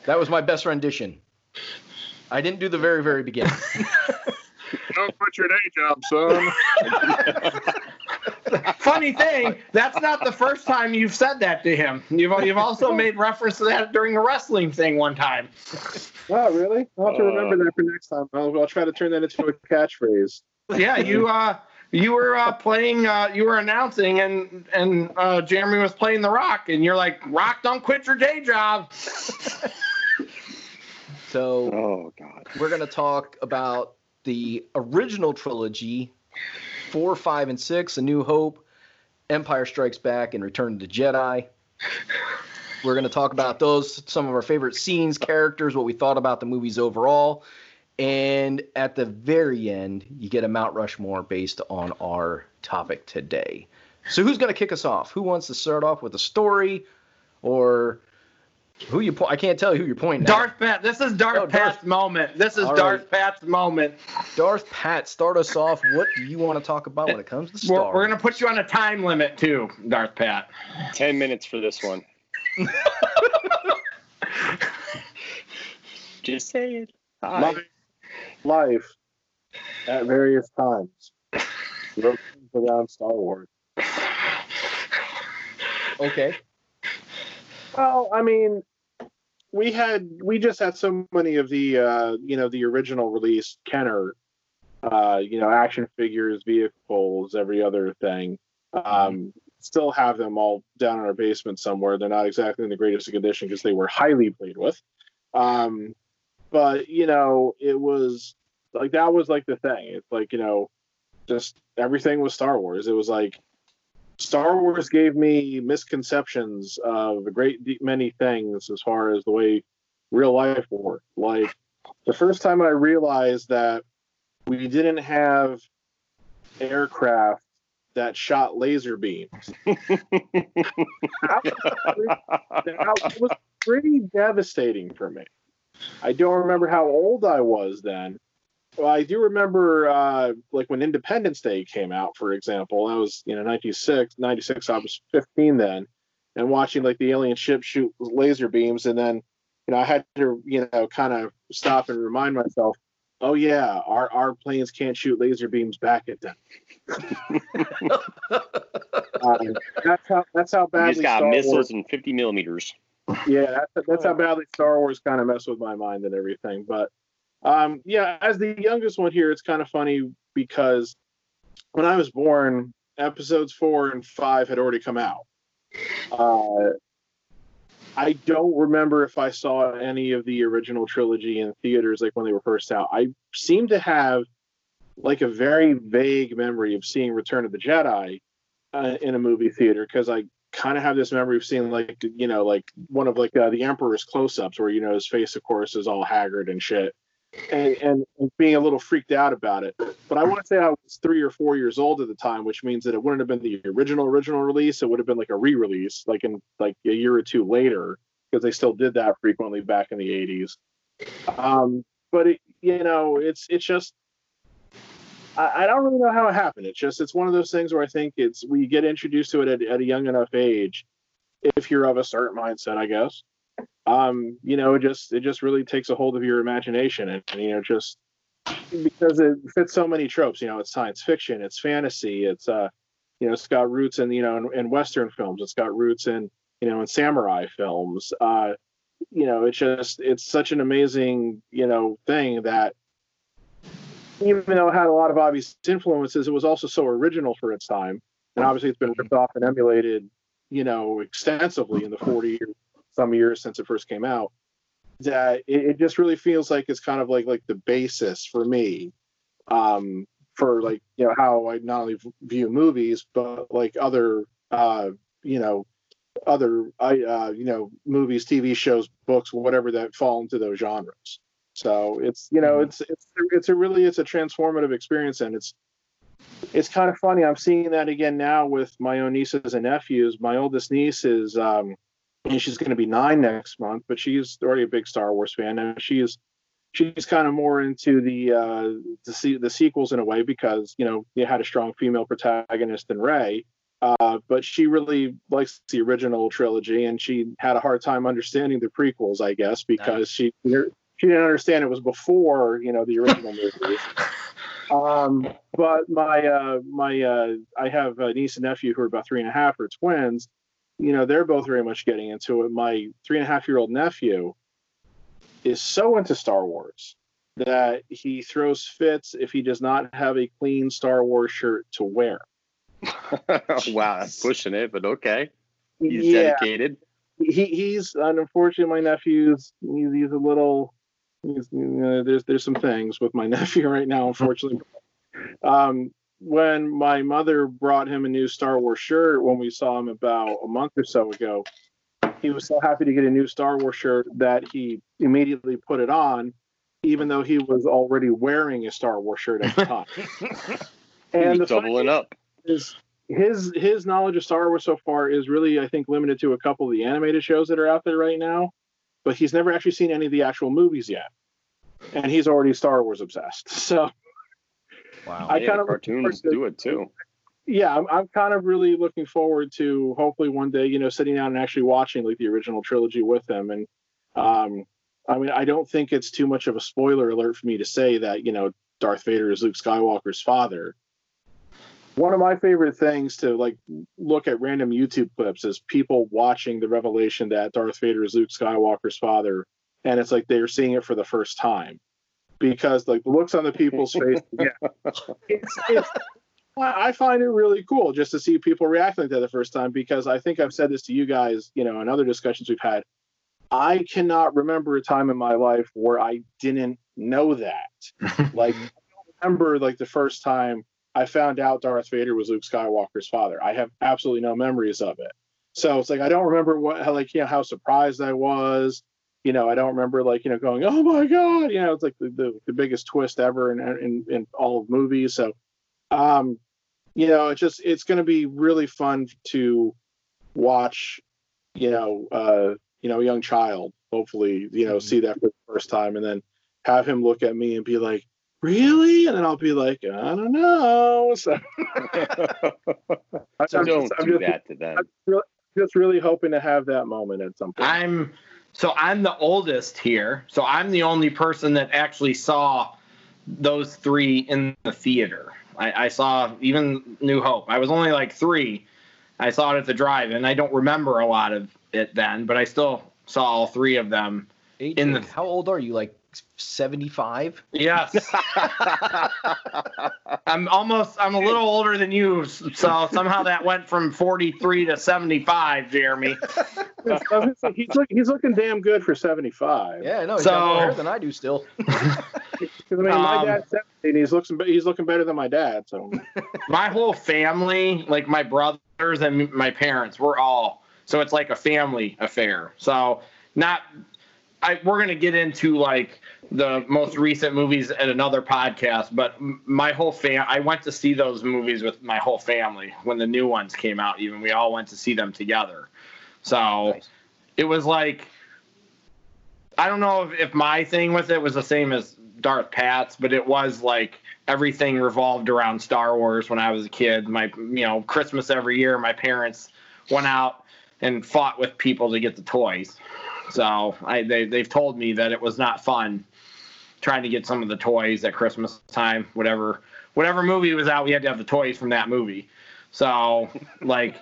That was my best rendition. I didn't do the very, very beginning. Don't quit your day job, son. Funny thing, that's not the first time you've said that to him. You've you've also made reference to that during a wrestling thing one time. oh, really? I'll have to remember Uh. that for next time. I'll, I'll try to turn that into a catchphrase. Yeah, you uh you were uh, playing uh, you were announcing and and uh, Jeremy was playing the rock and you're like rock don't quit your day job. So oh God. we're going to talk about the original trilogy four, five, and six A New Hope, Empire Strikes Back, and Return of the Jedi. We're going to talk about those, some of our favorite scenes, characters, what we thought about the movies overall. And at the very end, you get a Mount Rushmore based on our topic today. So who's going to kick us off? Who wants to start off with a story or who you po- I can't tell you who you're pointing at. Darth Pat, this is Darth Oh, Darth- Pat's moment. This is All Darth right. Pat's moment. Darth Pat, start us off. What do you want to talk about when it comes to We're, we're gonna put you on a time limit too, Darth Pat. Ten minutes for this one. Just say it. Hi. My life at various times revolves around Star Wars. Okay. Well, I mean, we had we just had so many of the uh, you know the original release Kenner, uh, you know, action figures, vehicles, every other thing. Um, still have them all down in our basement somewhere. They're not exactly in the greatest condition because they were highly played with. Um, but you know, it was like that was like the thing. It's like you know, just everything was Star Wars. It was like Star Wars gave me misconceptions of a great many things as far as the way real life worked. Like the first time I realized that we didn't have aircraft that shot laser beams. That was pretty devastating for me. I don't remember how old I was then. Well, I do remember, uh, like when Independence Day came out, for example. That was, you know, 96, 96. I was 15 then, and watching like the alien ship shoot laser beams, and then, you know, I had to, you know, kind of stop and remind myself, oh yeah, our our planes can't shoot laser beams back at them. Um, that's how that's how We badly just got Star missiles Wars and 50 millimeters. yeah, that's, that's how badly Star Wars kind of messed with my mind and everything. But um, yeah, as the youngest one here, it's kind of funny because when I was born, episodes four and five had already come out. Uh, I don't remember if I saw any of the original trilogy in theaters, like when they were first out. I seem to have like a very vague memory of seeing Return of the Jedi uh, in a movie theater because I kind of have this memory of seeing like you know like one of like uh, the Emperor's close-ups where you know his face, of course, is all haggard and shit, and, and being a little freaked out about it. But I want to say I was three or four years old at the time, which means that it wouldn't have been the original original release. It would have been like a re-release, like in like a year or two later, because they still did that frequently back in the '80s. Um, but it, you know, it's it's just I, I don't really know how it happened. It's just it's one of those things where I think it's we get introduced to it at, at a young enough age, if you're of a certain mindset, I guess. Um, you know, it just it just really takes a hold of your imagination, and, and you know, just because it fits so many tropes. You know, it's science fiction, it's fantasy, it's uh, you know, it's got roots in you know in, in Western films, it's got roots in you know in samurai films. Uh, you know, it's just it's such an amazing you know thing that even though it had a lot of obvious influences, it was also so original for its time. And obviously, it's been ripped off and emulated, you know, extensively in the 40 years some years since it first came out, that it, it just really feels like it's kind of like like the basis for me, um, for like you know how I not only view movies but like other uh, you know other I uh, you know movies, TV shows, books, whatever that fall into those genres. So it's you know Mhm. it's it's it's a really it's a transformative experience and it's it's kind of funny. I'm seeing that again now with my own nieces and nephews. My oldest niece is um and she's going to be nine next month, but she's already a big Star Wars fan and she's she's kind of more into the uh the, the sequels in a way because you know you had a strong female protagonist in Rey. Uh, but she really likes the original trilogy, and she had a hard time understanding the prequels, I guess, because she she didn't understand it was before you know the original movies. Um, but my uh, my uh, I have a niece and nephew who are about three and a half or twins. You know, they're both very much getting into it. My three and a half year old nephew is so into Star Wars that he throws fits if he does not have a clean Star Wars shirt to wear. wow, that's pushing it, but okay. He's yeah, dedicated. he he's unfortunately my nephew's he's, he's a little he's, you know, there's there's some things with my nephew right now unfortunately um when my mother brought him a new star wars shirt when we saw him about a month or so ago he was so happy to get a new star wars shirt that he immediately put it on even though he was already wearing a star wars shirt at the time and the doubling up. is his his knowledge of Star Wars so far is really I think limited to a couple of the animated shows that are out there right now, but he's never actually seen any of the actual movies yet, and he's already Star Wars obsessed. So Wow. I Yeah, kind of cartoons to- do it too. yeah, I'm, I'm kind of really looking forward to hopefully one day you know sitting down and actually watching like the original trilogy with him, and um, I mean I don't think it's too much of a spoiler alert for me to say that you know Darth Vader is Luke Skywalker's father. One of my favorite things to like look at random YouTube clips is people watching the revelation that Darth Vader is Luke Skywalker's father, and it's like they're seeing it for the first time because like the looks on the people's face, yeah, it's, it's I find it really cool just to see people reacting to that the first time because I think I've said this to you guys, you know, in other discussions we've had. I cannot remember a time in my life where I didn't know that. like, I don't remember like the first time I found out Darth Vader was Luke Skywalker's father. I have absolutely no memories of it. So it's like I don't remember what, how, like, you know, how surprised I was. You know, I don't remember like, you know, going, "Oh my god!" You know, it's like the the, the biggest twist ever in, in in all of movies. So, um, you know, it's just it's going to be really fun to watch. You know, uh, you know, a young child hopefully, you know, see that for the first time, and then have him look at me and be like, "Really?" And then I'll be like, "I don't know." So So don't just, I'm do just, that to them. just really hoping to have that moment at some point. I'm so I'm the oldest here, so I'm the only person that actually saw those three in the theater. I, I saw even New Hope. I was only like three. I saw it at the drive, and I don't remember a lot of it then, but I still saw all three of them. In the- how old are you? Like 75? Yes, I'm almost. I'm a little older than you, so somehow that went from 43 to 75, Jeremy. I was gonna say, he's, look, he's looking damn good for 75. Yeah, no, he's So- got more hair than I do still. Because I mean, my Um, dad's 70 and he's looking he's looking better than my dad. So my whole family, like my brothers and my parents, we're all so it's like a family affair. So not I we're gonna get into like the most recent movies at another podcast, but my whole fam I went to see those movies with my whole family when the new ones came out. Even we all went to see them together. So Nice. it was like I don't know if, if my thing with it was the same as Darth Pat's, but it was like everything revolved around Star Wars when I was a kid. My you know Christmas every year, my parents went out and fought with people to get the toys. So I they they've told me that it was not fun trying to get some of the toys at Christmas time. Whatever whatever movie was out, we had to have the toys from that movie. So like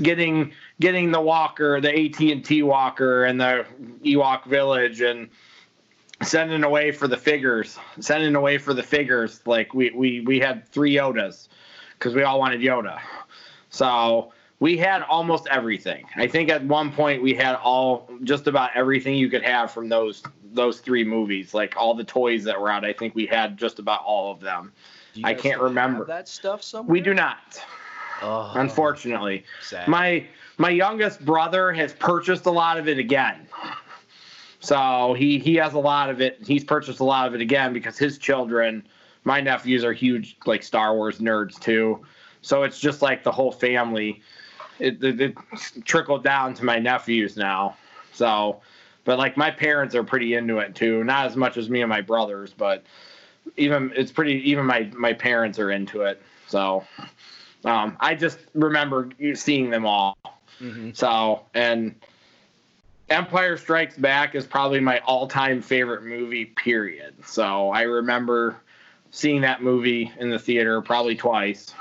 getting getting the walker, the AT-AT walker, and the Ewok Village, and sending away for the figures, sending away for the figures. Like we we we had three Yodas because we all wanted Yoda. So we had almost everything. I think at one point we had all just about everything you could have from those those three movies, like all the toys that were out. I think we had just about all of them. I can't remember. that stuff somewhere. We do not, Oh, unfortunately. sad. My my youngest brother has purchased a lot of it again. So he he has a lot of it. He's purchased a lot of it again because his children, my nephews are huge like Star Wars nerds too. So it's just like the whole family. It, it, it trickled down to my nephews now. So, but like my parents are pretty into it too. Not as much as me and my brothers, but even it's pretty. Even my my parents are into it. So, um, I just remember seeing them all. Mhm. So, and Empire Strikes Back is probably my all-time favorite movie. Period. So I remember seeing that movie in the theater probably twice,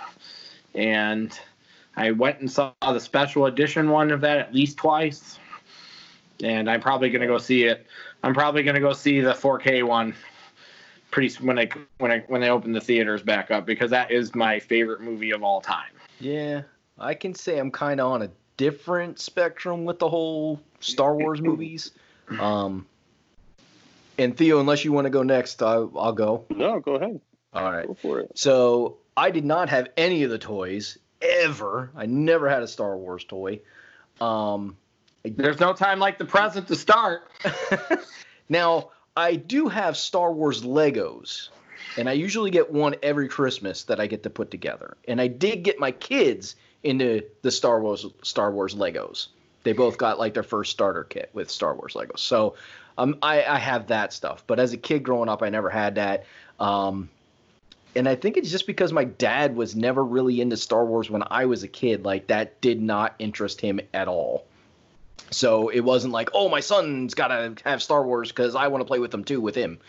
and I went and saw the special edition one of that at least twice. And I'm probably gonna go see it. I'm probably gonna go see the 4K one pretty when I when I when they open the theaters back up because that is my favorite movie of all time. Yeah, I can say I'm kind of on a different spectrum with the whole Star Wars movies. Um, and Theo, unless you want to go next, I'll, I'll go. No, go ahead. All right. Go for it. So I did not have any of the toys ever. I never had a Star Wars toy. Um, There's no time like the present to start. now I do have Star Wars Legos, and I usually get one every Christmas that I get to put together. And I did get my kids into the Star Wars Star Wars Legos. They both got like their first starter kit with Star Wars Legos. So um, I, I have that stuff. But as a kid growing up, I never had that. Um, and I think it's just because my dad was never really into Star Wars when I was a kid. Like that did not interest him at all. So it wasn't like, oh, my son's got to have Star Wars because I want to play with them too with him.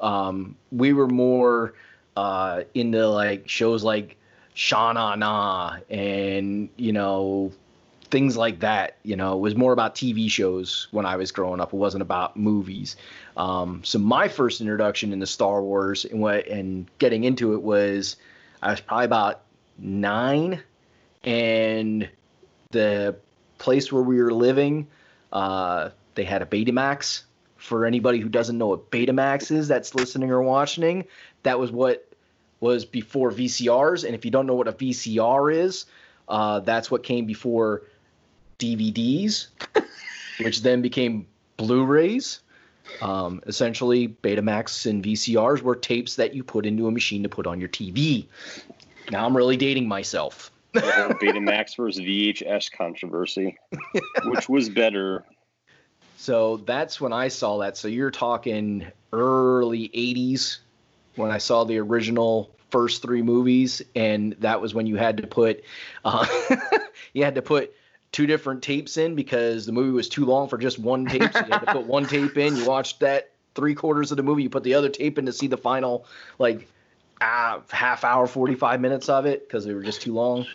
Um, we were more uh, into like shows like Shana Na and you know things like that. You know, it was more about TV shows when I was growing up. It wasn't about movies. Um, so my first introduction into Star Wars and what and getting into it was I was probably about nine, and the place where we were living, uh, they had a Betamax. For anybody who doesn't know what Betamax is, that's listening or watching, that was what was before VCRs. And if you don't know what a VCR is, uh, that's what came before DVDs, which then became Blu-rays. Um, essentially, Betamax and VCRs were tapes that you put into a machine to put on your TV. Now I'm really dating myself. The Betamax versus VHS controversy. Which was better? So that's when I saw that. So you're talking early 80s when I saw the original first three movies, and that was when you had to put uh, you had to put two different tapes in because the movie was too long for just one tape. So you had to put one tape in. You watched that three quarters of the movie. You put the other tape in to see the final like ah, half hour, 45 minutes of it because they were just too long.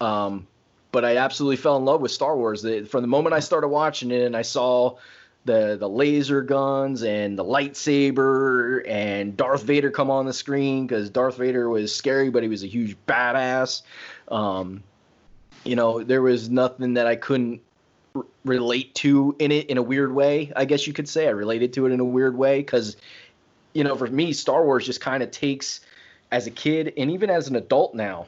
Um, but I absolutely fell in love with Star Wars. The, from the moment I started watching it and I saw the the laser guns and the lightsaber and Darth Vader come on the screen because Darth Vader was scary, but he was a huge badass. Um, you know, there was nothing that I couldn't r- relate to in it in a weird way. I guess you could say I related to it in a weird way because, you know, for me, Star Wars just kind of takes as a kid and even as an adult now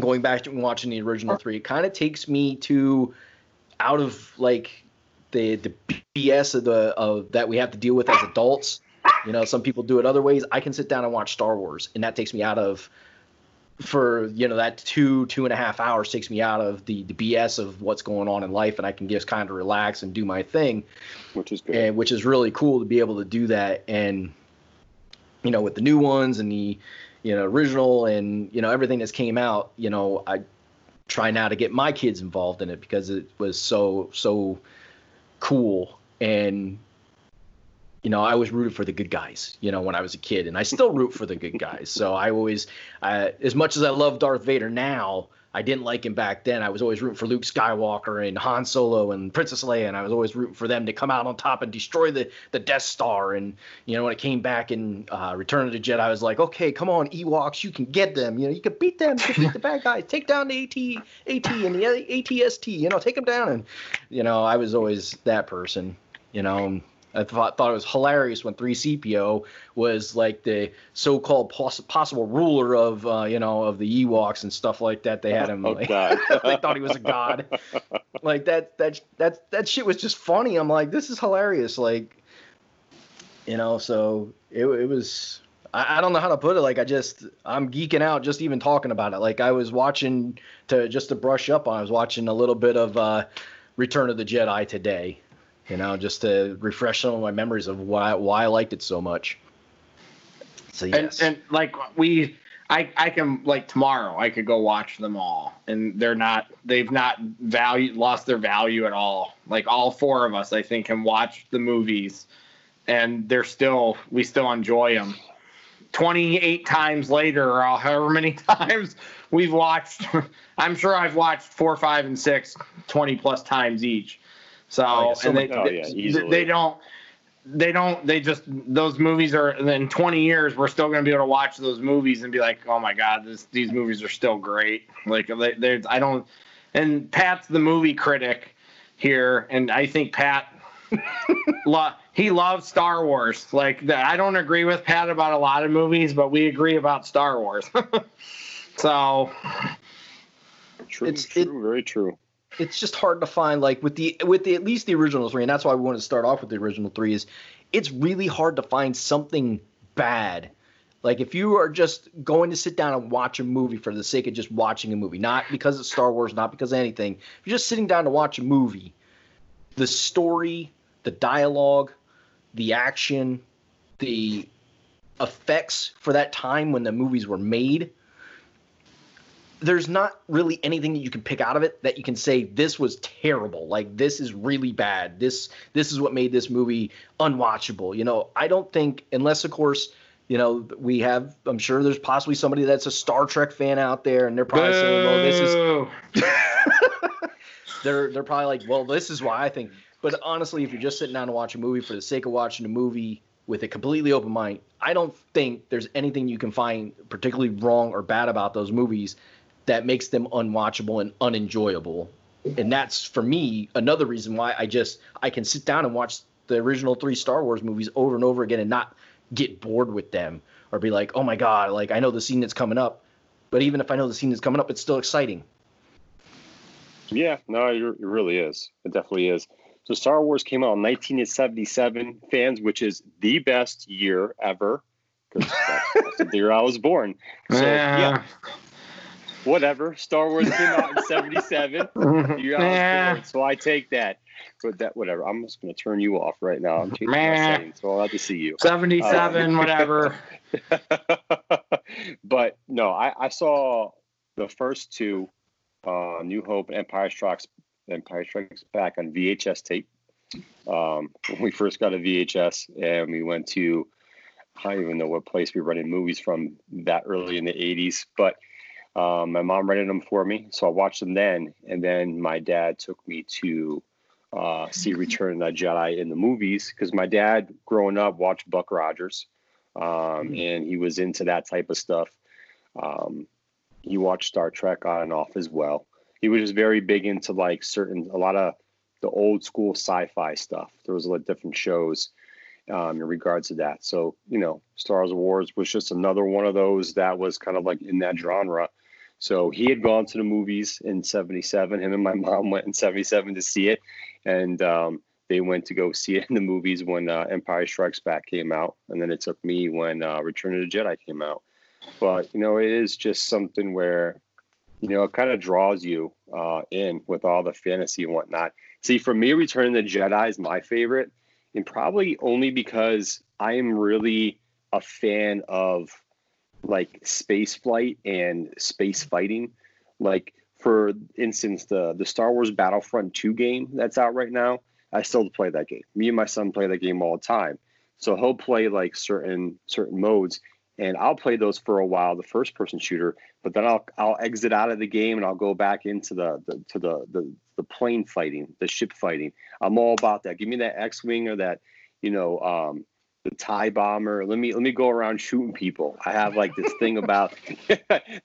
going back to watching the original three, it kind of takes me to out of like the the BS of the of that we have to deal with as adults. You know, some people do it other ways. I can sit down and watch Star Wars, and that takes me out of for you know that two two and a half hours takes me out of the the BS of what's going on in life, and I can just kind of relax and do my thing Which is good. and which is really cool to be able to do that and you know with the new ones and the you know original and you know everything that's came out you know i try now to get my kids involved in it because it was so so cool and you know i always rooted for the good guys you know when i was a kid and i still root for the good guys so i always as much as i love darth vader now I didn't like him back then. I was always rooting for Luke Skywalker and Han Solo and Princess Leia, and I was always rooting for them to come out on top and destroy the the Death Star. And you know, when it came back in uh, Return of the Jedi, I was like, okay, come on, Ewoks, you can get them. You know, you can beat them. You can beat the bad guys. Take down the AT AT and the ATST. You know, take them down. And you know, I was always that person. You know, I thought thought it was hilarious when 3CPO was like the so-called poss- possible ruler of uh, you know of the Ewoks and stuff like that. They had him. Oh, like, God. they thought he was a god. like that that that that shit was just funny. I'm like, this is hilarious. Like, you know, so it it was. I, I don't know how to put it. Like, I just I'm geeking out just even talking about it. Like, I was watching to just to brush up on. I was watching a little bit of uh, Return of the Jedi today you know, just to refresh some of my memories of why why I liked it so much. So yes. And, and like we, I I can like tomorrow I could go watch them all, and they're not they've not value lost their value at all. Like all four of us, I think, can watch the movies, and they're still we still enjoy them. 28 times later, or however many times we've watched, I'm sure I've watched four, five, and six 20 plus times each. So, Oh, yeah, and they, oh, yeah, they- don't they don't they just those movies are in 20 years we're still going to be able to watch those movies and be like oh my god this, these movies are still great. Like they, i don't and pat's the movie critic here and i think pat lo- he loves star wars. Like that i don't agree with pat about a lot of movies but we agree about star wars. So True, It's- true, it- very true. It's just hard to find like with the with the at least the original three and that's why we wanted to start off with the original three is it's really hard to find something bad. Like if you are just going to sit down and watch a movie for the sake of just watching a movie not because it's star wars not because anything if you're just sitting down to watch a movie the story the dialogue the action the effects for that time when the movies were made there's not really anything that you can pick out of it that you can say this was terrible like this is really bad this this is what made this movie unwatchable you know i don't think unless of course you know we have i'm sure there's possibly somebody that's a star trek fan out there and they're probably saying well this is Boo. they're they're probably like, well, this is why I think. But honestly, if you're just sitting down to watch a movie for the sake of watching a movie with a completely open mind, I don't think there's anything you can find particularly wrong or bad about those movies that makes them unwatchable and unenjoyable. And that's for me another reason why I just I can sit down and watch the original three Star Wars movies over and over again and not get bored with them or be like, oh my god, like I know the scene that's coming up. But even if I know the scene that's coming up, it's still exciting. Yeah, no, it it really is. It definitely is. So Star Wars came out in 1977, fans, which is the best year ever. Because that's the year I was born. So yeah, whatever. Star Wars came out in 77. The year I was Yeah. born. So I take that. But that whatever. I'm just gonna turn you off right now. I'm changing my Meh. settings, so I'll have to see you. 77 whatever but no, I, I saw the first two, uh, New Hope and Empire Strikes Empire Strikes Back on VHS tape. Um, when we first got a VHS and we went to I don't even know what place we were rented movies from that early in the 80s, but um, my mom rented them for me, so I watched them then, and then my dad took me to uh, see Return of the Jedi in the movies because my dad, growing up, watched Buck Rogers, um, and he was into that type of stuff. Um, he watched Star Trek on and off as well. He was just very big into like certain a lot of the old school sci-fi stuff. There was a lot of different shows um, in regards to that. So you know, Star Wars was just another one of those that was kind of like in that genre. So he had gone to the movies in '77. Him and my mom went in '77 to see it, and um, they went to go see it in the movies when uh, Empire Strikes Back came out, and then it took me when uh, Return of the Jedi came out. But you know, it is just something where you know it kind of draws you uh, in with all the fantasy and whatnot. See, for me, Return of the Jedi is my favorite, and probably only because I am really a fan of like space flight and space fighting. Like for instance, the the Star Wars Battlefront 2 game that's out right now, I still play that game. Me and my son play that game all the time. So he'll play like certain certain modes, and I'll play those for a while, the first person shooter, but then I'll I'll exit out of the game and I'll go back into the, the to the, the the plane fighting, the ship fighting. I'm all about that. Give me that X-wing or that, you know, um, the tie bomber. Let me let me go around shooting people. I have like this thing about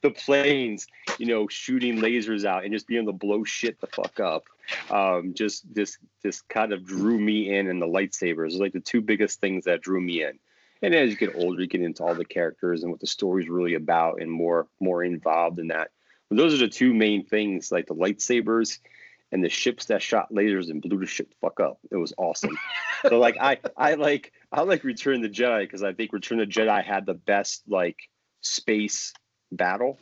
the planes, you know, shooting lasers out and just being able to blow shit the fuck up. Um, just just just kind of drew me in, and the lightsabers are like the two biggest things that drew me in. And as you get older, you get into all the characters and what the story's really about, and more more involved in that. But those are the two main things, like the lightsabers and the ships that shot lasers and blew the shit the fuck up. It was awesome. so like I I like I like Return the Jedi because I think Return the Jedi had the best like space battle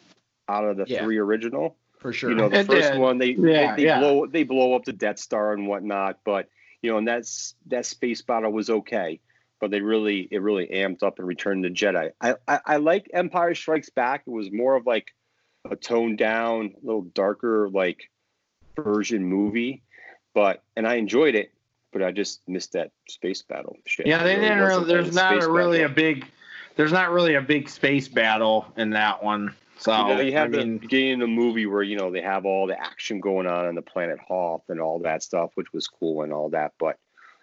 out of the Yeah. three original. for sure. You know, the It first did. one they Yeah, they, they yeah. blow they blow up the Death Star and whatnot, but you know, and that's that space battle was okay. But they really it really amped up and returned the Jedi. I, I I like Empire Strikes Back. It was more of like a toned down, a little darker like version movie. But and I enjoyed it, but I just missed that space battle shit. Yeah, they didn't really. There's not a, really a big. There's not really a big space battle in that one. So You know, you I the mean, beginning of the movie where you know they have all the action going on on the planet Hoth and all that stuff, which was cool and all that. But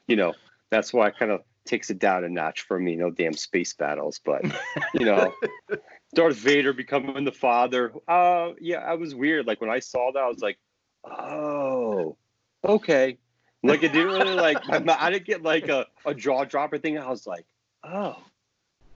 you know, that's why it kind of takes it down a notch for me. No damn space battles, but you know, Darth Vader becoming the father. Uh, yeah, I was weird. Like when I saw that, I was like, oh, okay. Like it didn't really like. I didn't get like a, a jaw dropper thing. I was like, oh,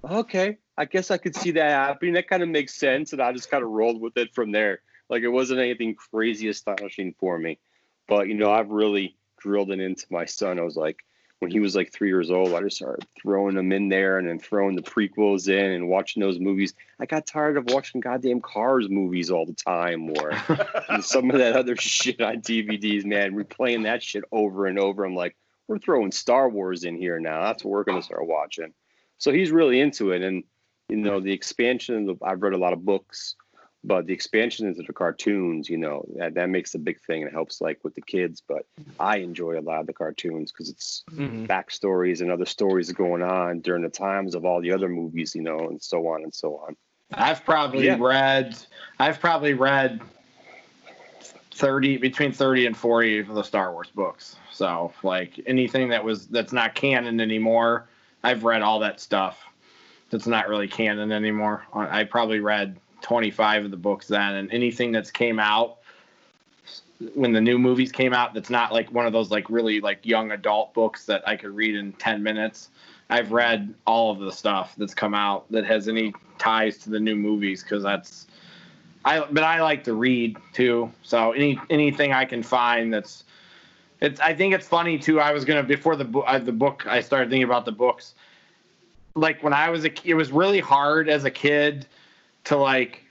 okay. I guess I could see that happening. That kind of makes sense, and I just kind of rolled with it from there. Like it wasn't anything crazy astonishing for me, but you know, I've really drilled it into my son. I was like, when he was like three years old, I just started throwing them in there and then throwing the prequels in and watching those movies. I got tired of watching goddamn Cars movies all the time or some of that other shit on DVDs, man. Replaying that shit over and over. I'm like, we're throwing Star Wars in here now. That's what we're gonna start watching. So he's really into it, and you know the expansion. Of, I've read a lot of books, but the expansion into the cartoons, you know, that, that makes a big thing and helps like with the kids. But I enjoy a lot of the cartoons because it's Mhm. backstories and other stories going on during the times of all the other movies, you know, and so on and so on. I've probably Yeah. read. I've probably read thirty between thirty and forty of the Star Wars books. So like anything that was that's not canon anymore, I've read all that stuff. That's not really canon anymore. I probably read twenty five of the books then, and anything that's came out when the new movies came out that's not like one of those like really like young adult books that I could read in 10 minutes. I've read all of the stuff that's come out that has any ties to the new movies because that's I but I like to read too. So any anything I can find that's it's I think it's funny too. I was gonna before the book the book I started thinking about the books. Like when I was a it was really hard as a kid to like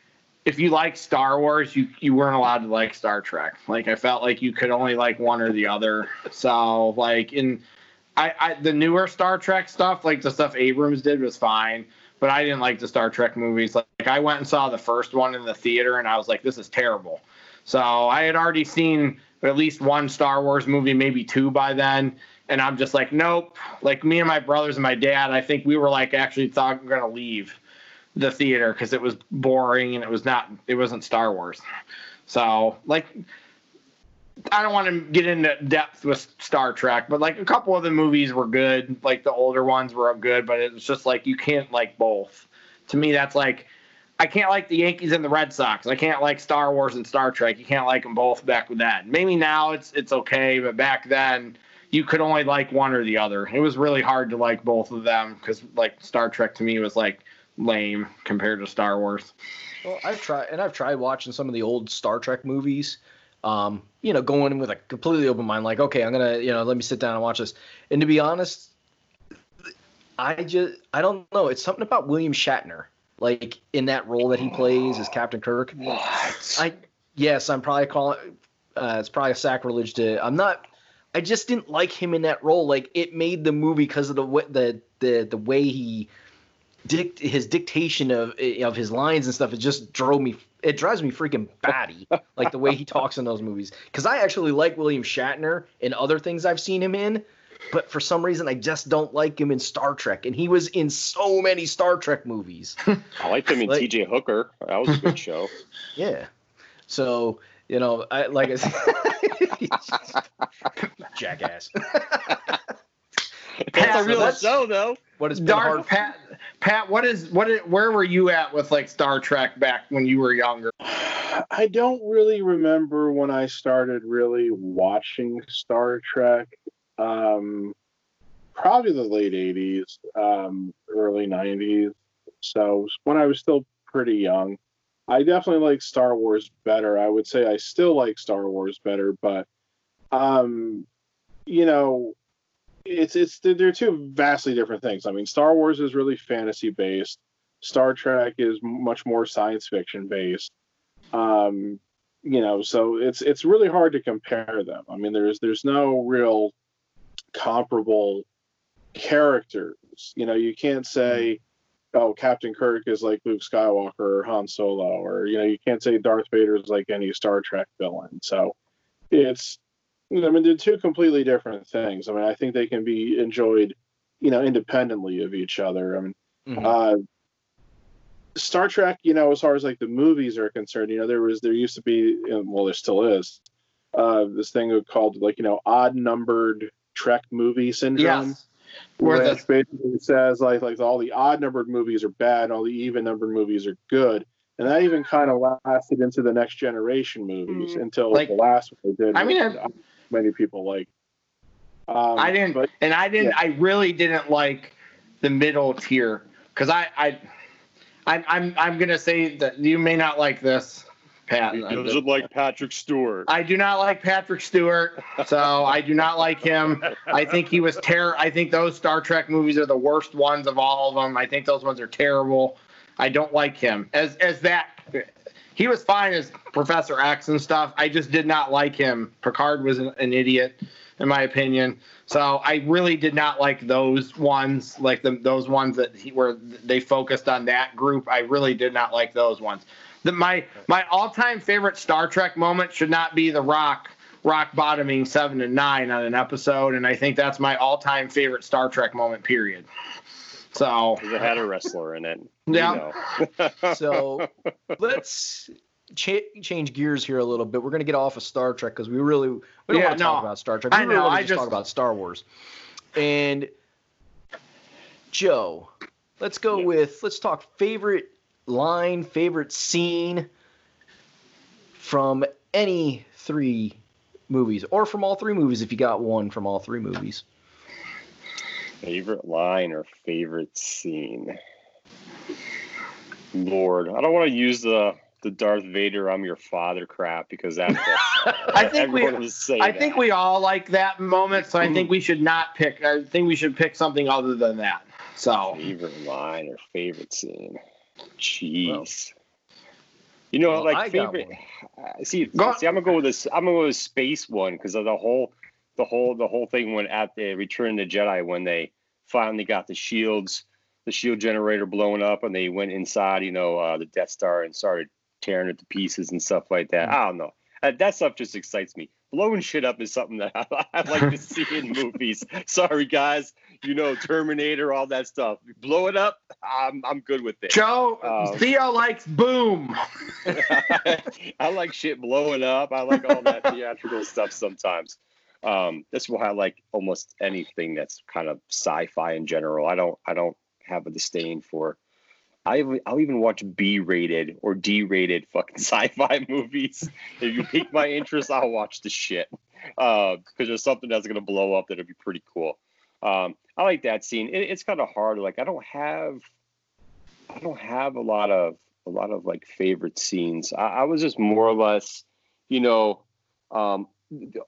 if you like Star Wars, you you weren't allowed to like Star Trek. Like I felt like you could only like one or the other. So like in I, I the newer Star Trek stuff, like the stuff Abrams did was fine, but I didn't like the Star Trek movies. Like, I went and saw the first one in the theater and I was like, this is terrible. So I had already seen at least one Star Wars movie, maybe two by then. And I'm just like, nope. Like me and my brothers and my dad, I think we were like actually thought we are gonna leave the theater because it was boring and it was not it wasn't Star Wars. So like I don't want to get into depth with Star Trek, but like a couple of the movies were good. Like the older ones were good, but it's just like you can't like both. To me, that's like I can't like the Yankees and the Red Sox. I can't like Star Wars and Star Trek. You can't like them both back that. Maybe now it's it's okay, but back then you could only like one or the other. It was really hard to like both of them because like Star Trek to me was like lame compared to Star Wars. Well, I've tried, and I've tried watching some of the old Star Trek movies. Um, you know, going in with a completely open mind, like, okay, I'm gonna, you know, let me sit down and watch this. And to be honest, I just, I don't know. It's something about William Shatner, like in that role that he plays as Captain Kirk. What? I, yes, I'm probably calling. Uh, it's probably a sacrilege to. I'm not. I just didn't like him in that role. Like it made the movie because of the wa- the the the way he dict his dictation of eh, of his lines and stuff. It just drove me. It drives me freaking batty. like the way he talks in those movies. Because I actually like William Shatner in other things I've seen him in. but for some reason I just don't like him in Star Trek, and he was in so many Star Trek movies. I liked him in Like- T.J. Hooker. That was a good show. Yeah. So, you know, I like I said jackass. That's a so real that's- show, though. What has been Dark hard Pat Pat, what is what is, where were you at with like Star Trek back when you were younger? I don't really remember when I started really watching Star Trek. Um, probably the late 80s, um, early 90s. So when I was still pretty young, I definitely like Star Wars better. I would say I still like Star Wars better, but um, you know, it's it's they're two vastly different things. I mean, Star Wars is really fantasy based. Star Trek is much more science fiction based. Um, you know, so it's it's really hard to compare them. I mean, there's there's no real comparable characters. You know, you can't say, oh, Captain Kirk is like Luke Skywalker or Han Solo, or you know, you can't say Darth Vader is like any Star Trek villain. So it's I mean, they're two completely different things. I mean, I think they can be enjoyed, you know, independently of each other. I mean, Mhm. uh, Star Trek, you know, as far as like the movies are concerned, you know, there was there used to be, well, there still is, uh, this thing called like you know odd numbered Trek movie syndrome. Yes. Where which the basically says like like all the odd numbered movies are bad, and all the even numbered movies are good, and that even kind of lasted into the next generation movies until Like- the last one they did. I mean, which many people like. Um, I didn't, but and I didn't. I really didn't like the middle tier because I, I, I'm, I'm, I'm gonna say that you may not like this, Pat. He doesn't like Patrick Stewart. I do not like Patrick Stewart, so I do not like him. I think he was ter. I think those Star Trek movies are the worst ones of all of them. I think those ones are terrible. I don't like him as as that. He was fine as Professor X and stuff. I just did not like him. Picard was an, an idiot, in my opinion. So I really did not like those ones, like the those ones that he where they focused on that group. I really did not like those ones. The, my my all time favorite Star Trek moment should not be the Rock rock bottoming seven and nine on an episode, and I think that's my all time favorite Star Trek moment. Period. So it had a wrestler in it. You Yeah. know. So let's cha- change gears here a little bit. We're gonna get off of Star Trek because we really we don't Yeah, want to talk no. about Star Trek. We I really know, want I to just just- talk about Star Wars. And Joe, let's go Yeah. with let's talk favorite line, favorite scene from any three movies, or from all three movies if you got one from all three movies. Favorite line or favorite scene? Lord, I don't want to use the the Darth Vader "I'm your father" crap because that, that's I think we- everyone was saying I think we all like that moment. So I think we should not pick. I think we should pick something other than that. So favorite line or favorite scene. Jeez. you know, well, like I favorite. Uh, see, Go- see, I'm gonna go with this. I'm gonna go with space one because of the whole, the whole, the whole thing when at the Return of the Jedi when they finally got the shields, the shield generator blowing up, and they went inside, you know, uh, the Death Star and started tearing it to pieces and stuff like that. I don't know. That stuff just excites me. Blowing shit up is something that I, I like to see in movies. Sorry, guys. You know, Terminator, all that stuff. Blow it up. I'm I'm good with it. Joe Um, Theo likes boom. I like shit blowing up. I like all that theatrical stuff sometimes. Um, that's why I like almost anything that's kind of sci-fi in general. I don't I don't have a disdain for. I even, I'll even watch B-rated or D-rated fucking sci-fi movies. If you pique my interest, I'll watch the shit because there's something that's gonna blow up that'll be pretty cool. Um, I like that scene. It, it's kind of hard. Like I don't have, I don't have a lot of a lot of like favorite scenes. I, I was just more or less, you know, um,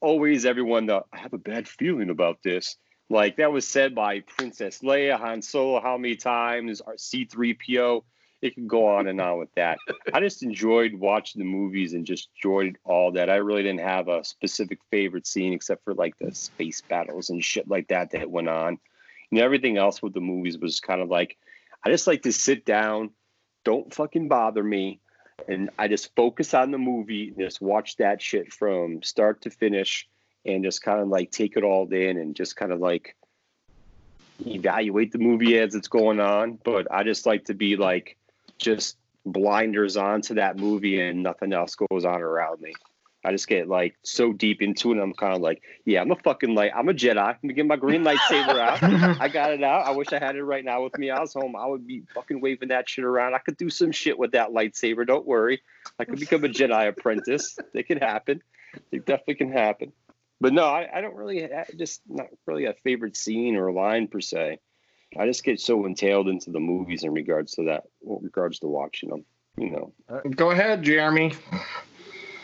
always everyone. The, I have a bad feeling about this. Like that was said by Princess Leia, Han Solo, how many times? Our C-3PO. It could go on and on with that. I just enjoyed watching the movies and just enjoyed all that. I really didn't have a specific favorite scene except for like the space battles and shit like that that went on. Know, everything else with the movies was kind of like, I just like to sit down, don't fucking bother me, and I just focus on the movie and just watch that shit from start to finish. And just kind of like take it all in and just kind of like evaluate the movie as it's going on. But I just like to be like just blinders on to that movie and nothing else goes on around me. I just get like so deep into it. And I'm kind of like, yeah, I'm a fucking like, I'm a Jedi. I'm gonna get my green lightsaber out. I got it out. I wish I had it right now with me. I was home. I would be fucking waving that shit around. I could do some shit with that lightsaber. Don't worry. I could become a Jedi apprentice. It could happen. It definitely can happen. But no, I, I don't really I just not really a favorite scene or line per se. I just get so entailed into the movies in regards to that, in regards to watching them. You know. Go ahead, Jeremy.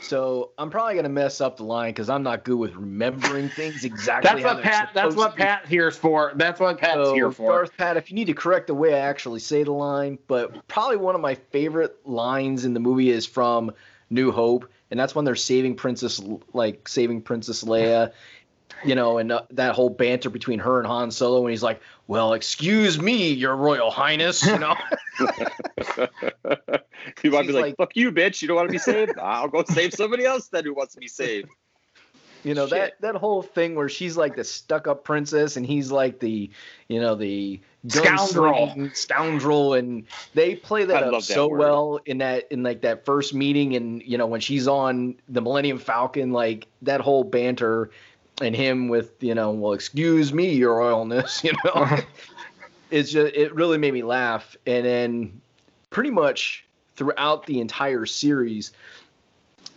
So I'm probably gonna mess up the line because I'm not good with remembering things exactly. That's what Pat. That's what Pat here's for. That's what Pat's so, here for. Darth Pat, if you need to correct the way I actually say the line, but probably one of my favorite lines in the movie is from New Hope, and that's when they're saving Princess, like saving Princess Leia, you know, and uh, that whole banter between her and Han Solo, and he's like, "Well, excuse me, Your Royal Highness," you know. he might be like, like- "Fuck you, bitch! You don't want to be saved? I'll go save somebody else then who wants to be saved." You know Shit. that that whole thing where she's like the stuck-up princess and he's like the, you know, the Scoundrel. scoundrel, and they play that I up that so well in that in like that first meeting, and you know when she's on the Millennium Falcon, like that whole banter, and him with you know, well, excuse me, your royalness, you know, uh-huh. it's just it really made me laugh, and then pretty much throughout the entire series,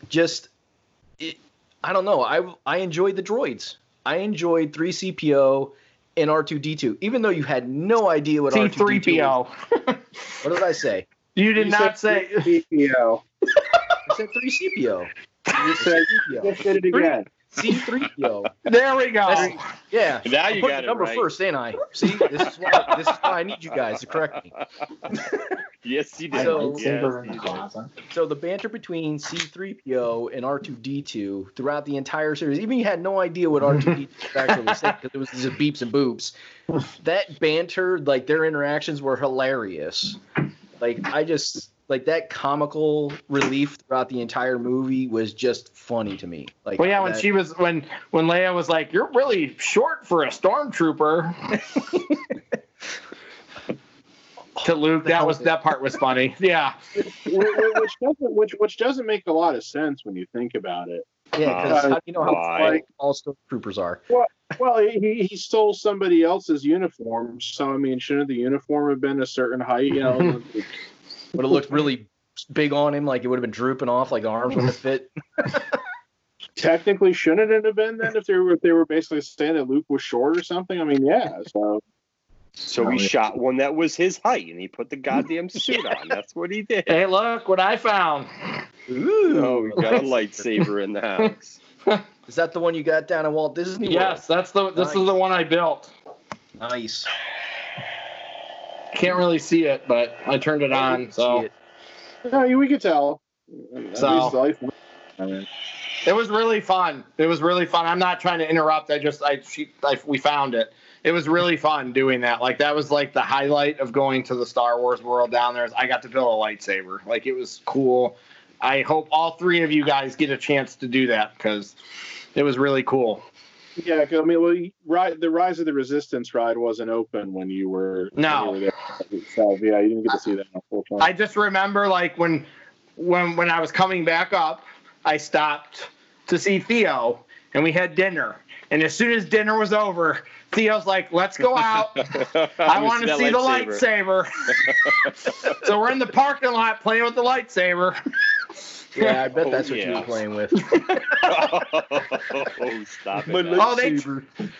just I don't know. I I enjoyed the droids. I enjoyed 3CPO and R2D2, even though you had no idea what R2D2 was. C3PO. What did I say? You did You not said say. CPO. I said 3CPO. You said C3PO. just did it again. C3PO. There we go. That's- Yeah. Now I'm you putting got the it number right. first, ain't I? See, this is why this is why I need you guys to correct me. yes, you did. So- yes, you did. So the banter between C3PO and R2D2 throughout the entire series, even you had no idea what R2D2 was actually saying because it was just beeps and boops. That banter, like their interactions were hilarious. Like I just like that comical relief throughout the entire movie was just funny to me. Like Well, yeah, when that- she was when when Leia was like, "You're really short for a stormtrooper." to Luke, that was that part was funny. Yeah, Wh- wh- which doesn't which which doesn't make a lot of sense when you think about it. yeah, because Uh, you know how why? funny all stormtroopers are? Well, Well, he, he stole somebody else's uniform, so I mean, shouldn't the uniform have been a certain height? You know, Would have looked really big on him, like it would have been drooping off, like the arms wouldn't have fit. technically, shouldn't it have been then if they were if they were basically saying that Luke was short or something? I mean, yeah. So So Oh, he yeah. shot one that was his height, and he put the goddamn suit on. That's what he did. hey, look what I found. Ooh, Oh, we got a lightsaber in the house. Is that the one you got down at Walt Disney World? Yes, that's the this is the one I built. Nice. Can't really see it, but I turned it on. So it. no, we could tell. So- I mean, it was really fun. It was really fun. I'm not trying to interrupt. I just I, she, I we found it. It was really fun doing that. Like that was like the highlight of going to the Star Wars world down there. is I got to build a lightsaber. Like it was cool. I hope all three of you guys get a chance to do that because it was really cool. Yeah, 'cause, I mean, well, you- ri- the Rise of the Resistance ride wasn't open when you were No. you were there. So, yeah, you didn't get to see that. Unfortunately. I just remember like when when when I was coming back up, I stopped to see Theo and we had dinner. And as soon as dinner was over, Theo's like, "Let's go out. I want to see the lightsaber." so we're in the parking lot playing with the lightsaber. Yeah, I bet oh, that's Oh, what you were playing with. oh, stop it. Oh, they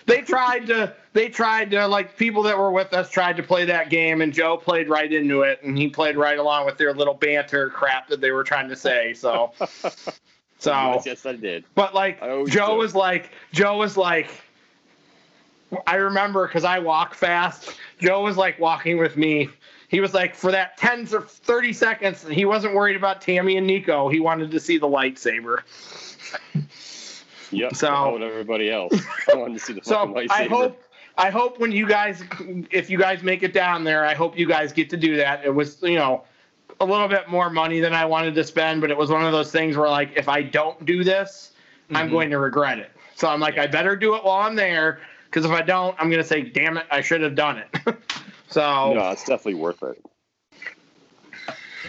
they tried to they tried to like people that were with us tried to play that game, and Joe played right into it, and he played right along with their little banter crap that they were trying to say. So, so Yes, yes, I did. But like Joe do. was like Joe was like I remember because I walk fast. Joe was like walking with me. He was like for that 10 or 30 seconds, he wasn't worried about Tammy and Nico. He wanted to see the lightsaber. Yep. So- everybody else. I wanted to see the So lightsaber. I hope I hope when you guys if you guys make it down there, I hope you guys get to do that. It was, you know, a little bit more money than I wanted to spend, but it was one of those things where like if I don't do this, I'm Mhm. going to regret it. So I'm like, I better do it while I'm there because if I don't, I'm gonna say, damn it, I should have done it. so No, it's definitely worth it.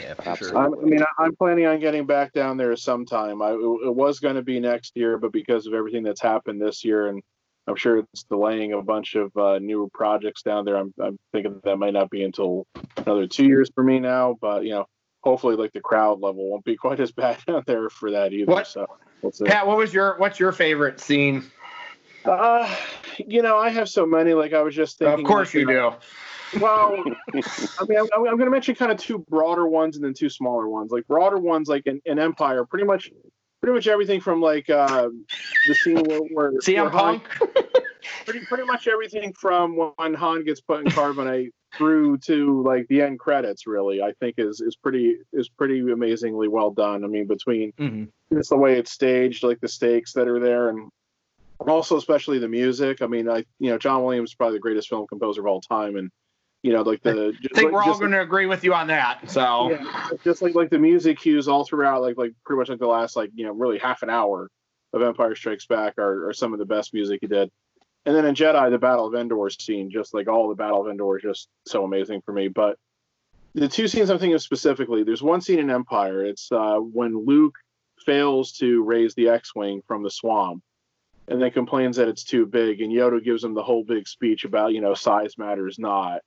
Yeah, for Absolutely. sure. I'm, I mean, I- I'm planning on getting back down there sometime. I, it was going to be next year, but because of everything that's happened this year, and I'm sure it's delaying a bunch of uh, new projects down there, I'm, I'm thinking that might not be until another two years for me now. But you know, hopefully, like the crowd level won't be quite as bad down there for that either. What- So we'll. Pat, what was your what's your favorite scene? Uh, you know, I have so many. Like I was just thinking. of course like, you do. Well, I mean, I'm, I'm going to mention kind of two broader ones and then two smaller ones. Like broader ones, like in, in Empire, pretty much, pretty much everything from like uh, the scene where, where, where CM Han, pretty pretty much everything from when Han gets put in carbonite through to like the end credits. Really, I think is is pretty is pretty amazingly well done. I mean, between Mhm. it's the way it's staged, like the stakes that are there, and also especially the music. I mean, I you know John Williams is probably the greatest film composer of all time, and you know like the I think we're all going to agree with you on that. So yeah, just like like the music cues all throughout, like like pretty much like the last like you know really half an hour of Empire Strikes Back are, are some of the best music he did. And then in Jedi, the Battle of Endor scene, just like all the Battle of Endor, is just so amazing for me. But the two scenes I'm thinking of specifically, there's one scene in Empire. It's uh, when Luke fails to raise the X-wing from the swamp, and then complains that it's too big, and Yoda gives him the whole big speech about you know size matters not.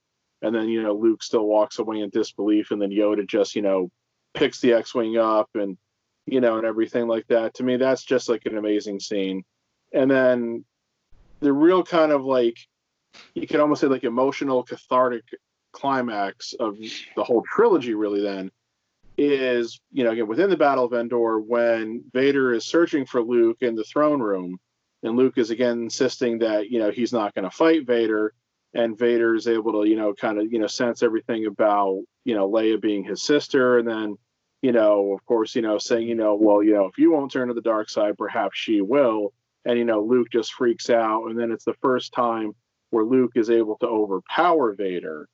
And then you know Luke still walks away in disbelief, and then Yoda just you know picks the X-wing up and you know and everything like that. To me, that's just like an amazing scene. And then the real kind of like you could almost say like emotional cathartic climax of the whole trilogy really then is you know again within the battle of endor when vader is searching for luke in the throne room and luke is again insisting that you know he's not going to fight vader and vader is able to you know kind of you know sense everything about you know leia being his sister and then you know of course you know saying you know well you know if you won't turn to the dark side perhaps she will. And you know luke just freaks out and then it's the first time where luke is able to overpower vader.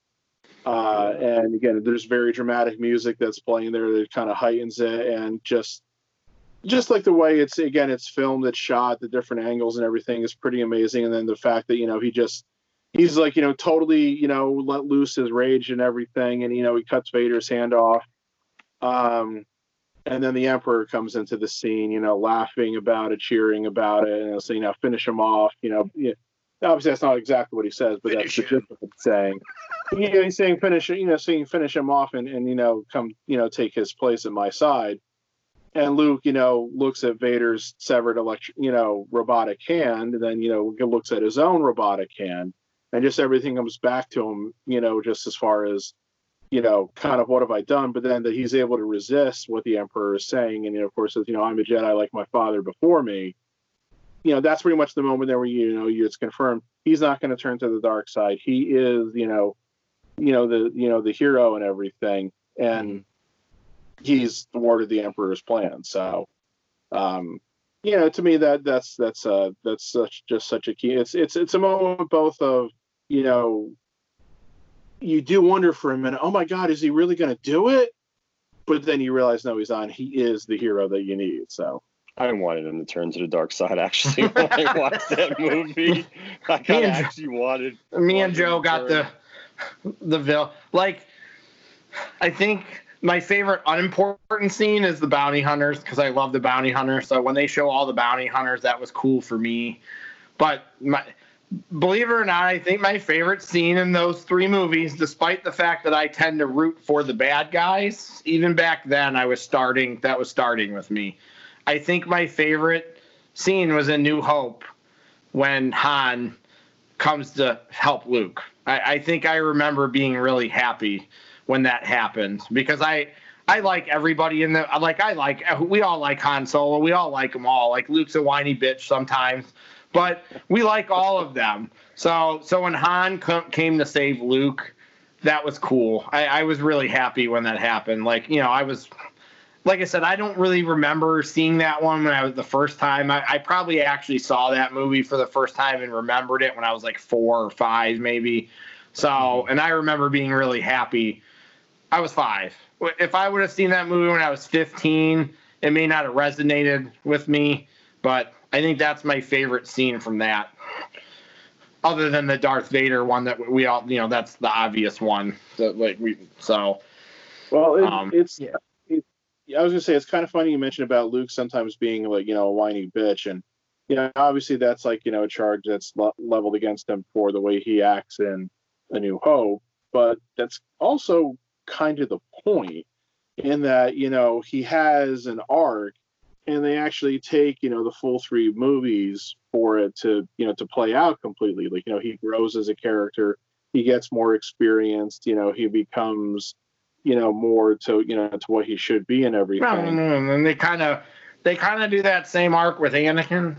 Uh, and again there's very dramatic music that's playing there that kind of heightens it and just just like the way it's again it's filmed it's shot the different angles and everything is pretty amazing. And then the fact that you know he just he's like you know totally you know let loose his rage and everything and you know he cuts vader's hand off um and then the emperor comes into the scene you know laughing about it cheering about it and saying you know finish him off you know yeah. obviously that's not exactly what he says but that's the Finish gist of what he's saying you know, he's saying finish you know saying finish him off and, and you know come you know take his place at my side and luke you know looks at vader's severed electric you know robotic hand and then you know looks at his own robotic hand and just everything comes back to him you know just as far as you know kind of what have i done but then that he's able to resist what the emperor is saying and you know of course says you know i'm a jedi like my father before me you know that's pretty much the moment there where you know it's confirmed he's not going to turn to the dark side he is you know you know the you know the hero and everything and he's thwarted the emperor's plan so um you know to me that that's that's uh that's such just such a key it's it's it's a moment both of you know you do wonder for a minute oh my god is he really going to do it but then you realize no he's on he is the hero that you need so I wanted him to turn to the dark side. Actually, when I watched that movie, I kind of actually wanted. me and Joe him to got the turn. the vil like I think my favorite unimportant scene is the bounty hunters because I love the bounty hunters. So when they show all the bounty hunters, that was cool for me. But my believe it or not, I think my favorite scene in those three movies, despite the fact that I tend to root for the bad guys, even back then I was starting that was starting with me. I think my favorite scene was in New Hope when Han comes to help Luke. I, I think I remember being really happy when that happened because I I like everybody in the like I like we all like Han Solo. We all like them all. Like Luke's a whiny bitch sometimes, but we like all of them. So so when Han came to save Luke, that was cool. I, I was really happy when that happened. Like you know I was like I said, I don't really remember seeing that one when I was the first time. I, I probably actually saw that movie for the first time and remembered it when I was like four or five, maybe. So, and I remember being really happy. I was five. If I would have seen that movie when I was 15, it may not have resonated with me, but I think that's my favorite scene from that. Other than the Darth Vader one that we all, you know, that's the obvious one. That like we so. Well, it, Um, it's. yeah. It, I was gonna say it's kind of funny you mentioned about Luke sometimes being like you know a whiny bitch, and you know obviously that's like you know a charge that's le- leveled against him for the way he acts in A New Hope, but that's also kind of the point in that you know he has an arc, and they actually take you know the full three movies for it to you know to play out completely. Like you know he grows as a character, he gets more experienced, you know he becomes you know more to you know to what he should be and everything. And they kind of they kind of do that same arc with Anakin,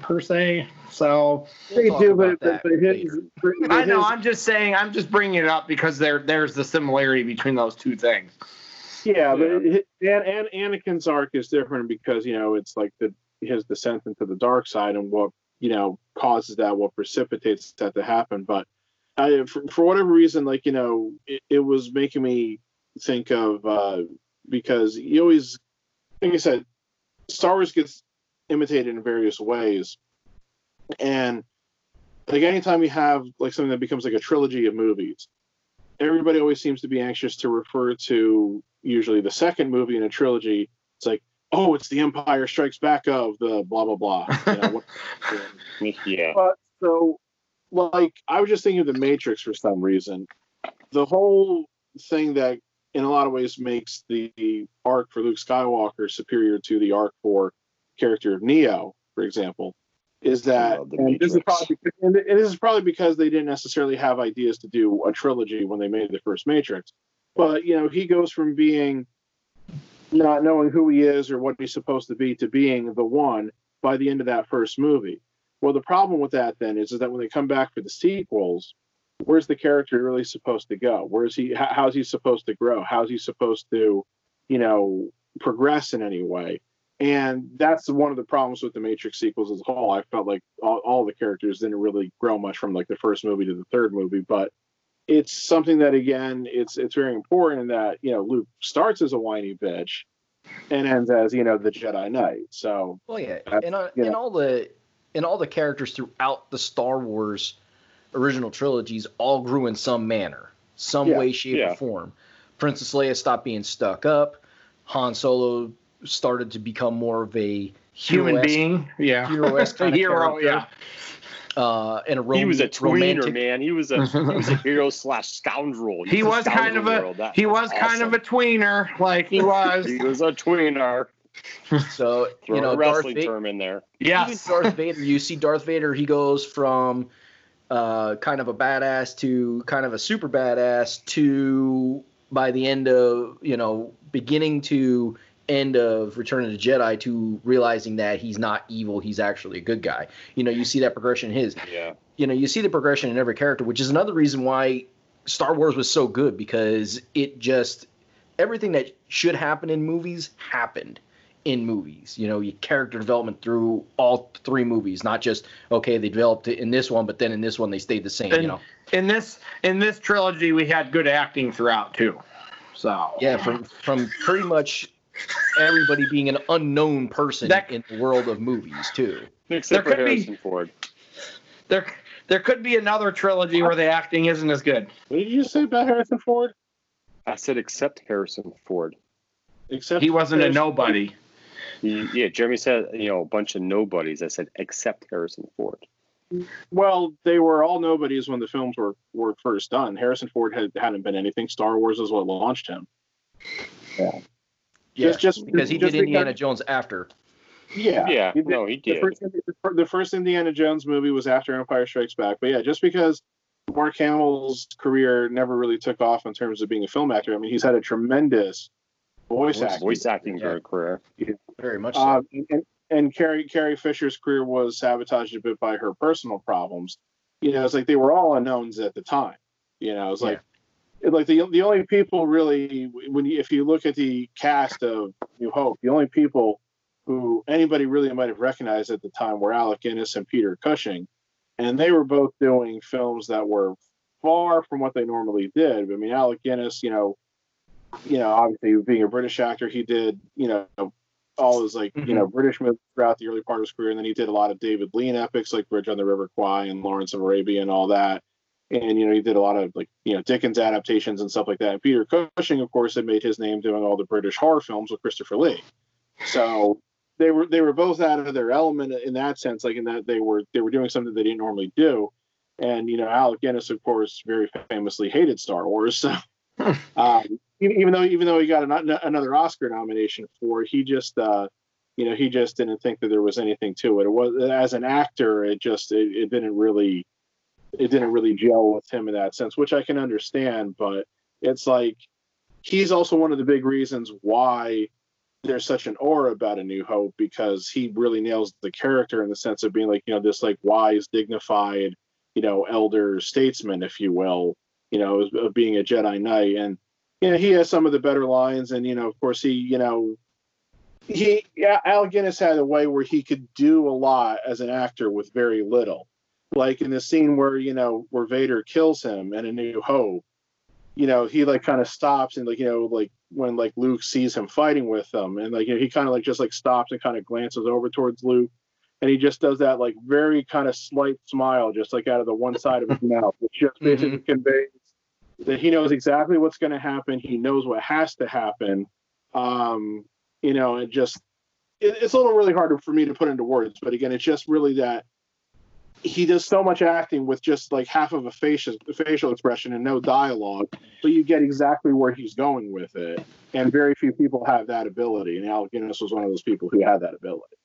per se. So They talk do, but, but, but his, later. I know his- I'm just saying I'm just bringing it up because there there's the similarity between those two things. Yeah, but it, and and Anakin's arc is different because you know it's like the his descent into the dark side and what you know causes that, what precipitates that to happen. But I, for, for whatever reason, like you know, it, it was making me think of uh because you always, like I said, Star Wars gets imitated in various ways, and like anytime you have like something that becomes like a trilogy of movies, everybody always seems to be anxious to refer to usually the second movie in a trilogy. It's like, oh, it's the Empire Strikes Back of the blah blah blah. You know, what- Yeah. but so, like, I was just thinking of the Matrix for some reason. The whole thing that, in a lot of ways, makes the arc for Luke Skywalker superior to the arc for character of Neo, for example, is that and this is probably because, and this is probably because they didn't necessarily have ideas to do a trilogy when they made the first Matrix. But you know, he goes from being not knowing who he is or what he's supposed to be to being the one by the end of that first movie. Well, the problem with that then is, is that when they come back for the sequels, where's the character really supposed to go? Where's he? How's he supposed to grow? How's he supposed to, you know, progress in any way? And that's one of the problems with the Matrix sequels as a whole. I felt like all, all the characters didn't really grow much from like the first movie to the third movie, but it's something that again, it's it's very important that you know Luke starts as a whiny bitch and ends as you know the Jedi Knight. So Well, yeah, and uh, and all the and all the characters throughout the Star Wars original trilogies all grew in some manner, some Yeah, way, shape, yeah. or form. Princess Leia stopped being stuck up. Han Solo started to become more of a Human being, yeah, hero-esque kind of hero, character. yeah. Uh, and a rom- he was a tweener, romantic, man. He was a he was a hero slash scoundrel. He a was kind of a. That he was kind of a tweener, like he was. he was a tweener. So Throw you know, a Darth wrestling Vader. term in there. Even yes, Darth Vader, you see Darth Vader, he goes from uh, kind of a badass to kind of a super badass to by the end of, you know, beginning to end of Return of the Jedi to realizing that he's not evil, he's actually a good guy. You know, you see that progression in his. Yeah. You know, you see the progression in every character, which is another reason why Star Wars was so good because it just everything that should happen in movies happened in movies. You know, you character development through all three movies, not just okay, they developed it in this one, but then in this one they stayed the same. And- you know, in this in this trilogy, we had good acting throughout too. So yeah, from from pretty much everybody being an unknown person That- in the world of movies too. Except There for could be- Harrison Ford. there there could be another trilogy where the acting isn't as good. what did you say about Harrison Ford? I said except Harrison Ford. Except He wasn't a nobody. He, yeah, Jeremy said you know a bunch of nobodies. I said except Harrison Ford. Well, they were all nobodies when the films were, were first done. Harrison Ford had hadn't been anything. Star Wars is what launched him. Yeah, Just- just- because he just did Indiana because- Jones after. Yeah, Yeah, He did- no, he the did. first, the first Indiana Jones movie was after Empire Strikes Back. But yeah, just because Mark Hamill's career never really took off in terms of being a film actor, I mean, he's had a tremendous voice, Voice- acting. Voice acting Yeah. career. Very much so. Um, and, and Carrie Carrie Fisher's career was sabotaged a bit by her personal problems. You know, it's like they were all unknowns at the time. You know, it's like it- like the the only people really when you, if you look at the cast of New Hope, the only people who anybody really might have recognized at the time were Alec Guinness and Peter Cushing, and they were both doing films that were far from what they normally did. I mean, Alec Guinness, you know, you know, obviously being a British actor, he did, you know, all his like Mhm. you know British movies throughout the early part of his career, and then he did a lot of David Lean epics like Bridge on the River Kwai and Lawrence of Arabia and all that. And you know he did a lot of like you know Dickens adaptations and stuff like that. And Peter Cushing, of course, had made his name doing all the British horror films with Christopher Lee. So they were they were both out of their element in that sense, like in that they were they were doing something they didn't normally do. And you know Alec Guinness, of course, very famously hated Star Wars. So um, even, though even though he got an, another Oscar nomination for, it, he just uh, you know he just didn't think that there was anything to it. It was as an actor, it just it, it didn't really it didn't really gel with him in that sense, which I can understand. But it's like he's also one of the big reasons why there's such an aura about A New Hope because he really nails the character in the sense of being like you know this like wise, dignified, you know, elder statesman, if you will, you know, of- being a Jedi Knight, and you know he has some of the better lines, and you know, of course, he you know. He, yeah, Al Guinness had a way where he could do a lot as an actor with very little. Like in the scene where, you know, where Vader kills him in A New Hope, you know, he like kind of stops and like, you know, like when like Luke sees him fighting with them and like, you know, he kind of like just like stops and kind of glances over towards Luke and he just does that like very kind of slight smile just like out of the one side of his mouth, which just basically conveys that he knows exactly what's going to happen. He knows what has to happen. Um, you know, and just it, it's a little really hard for me to put into words, but again, it's just really that he does so much acting with just like half of a facial facial expression and no dialogue, but you get exactly where he's going with it. And very few people have that ability, and Alec Guinness was one of those people who had that ability.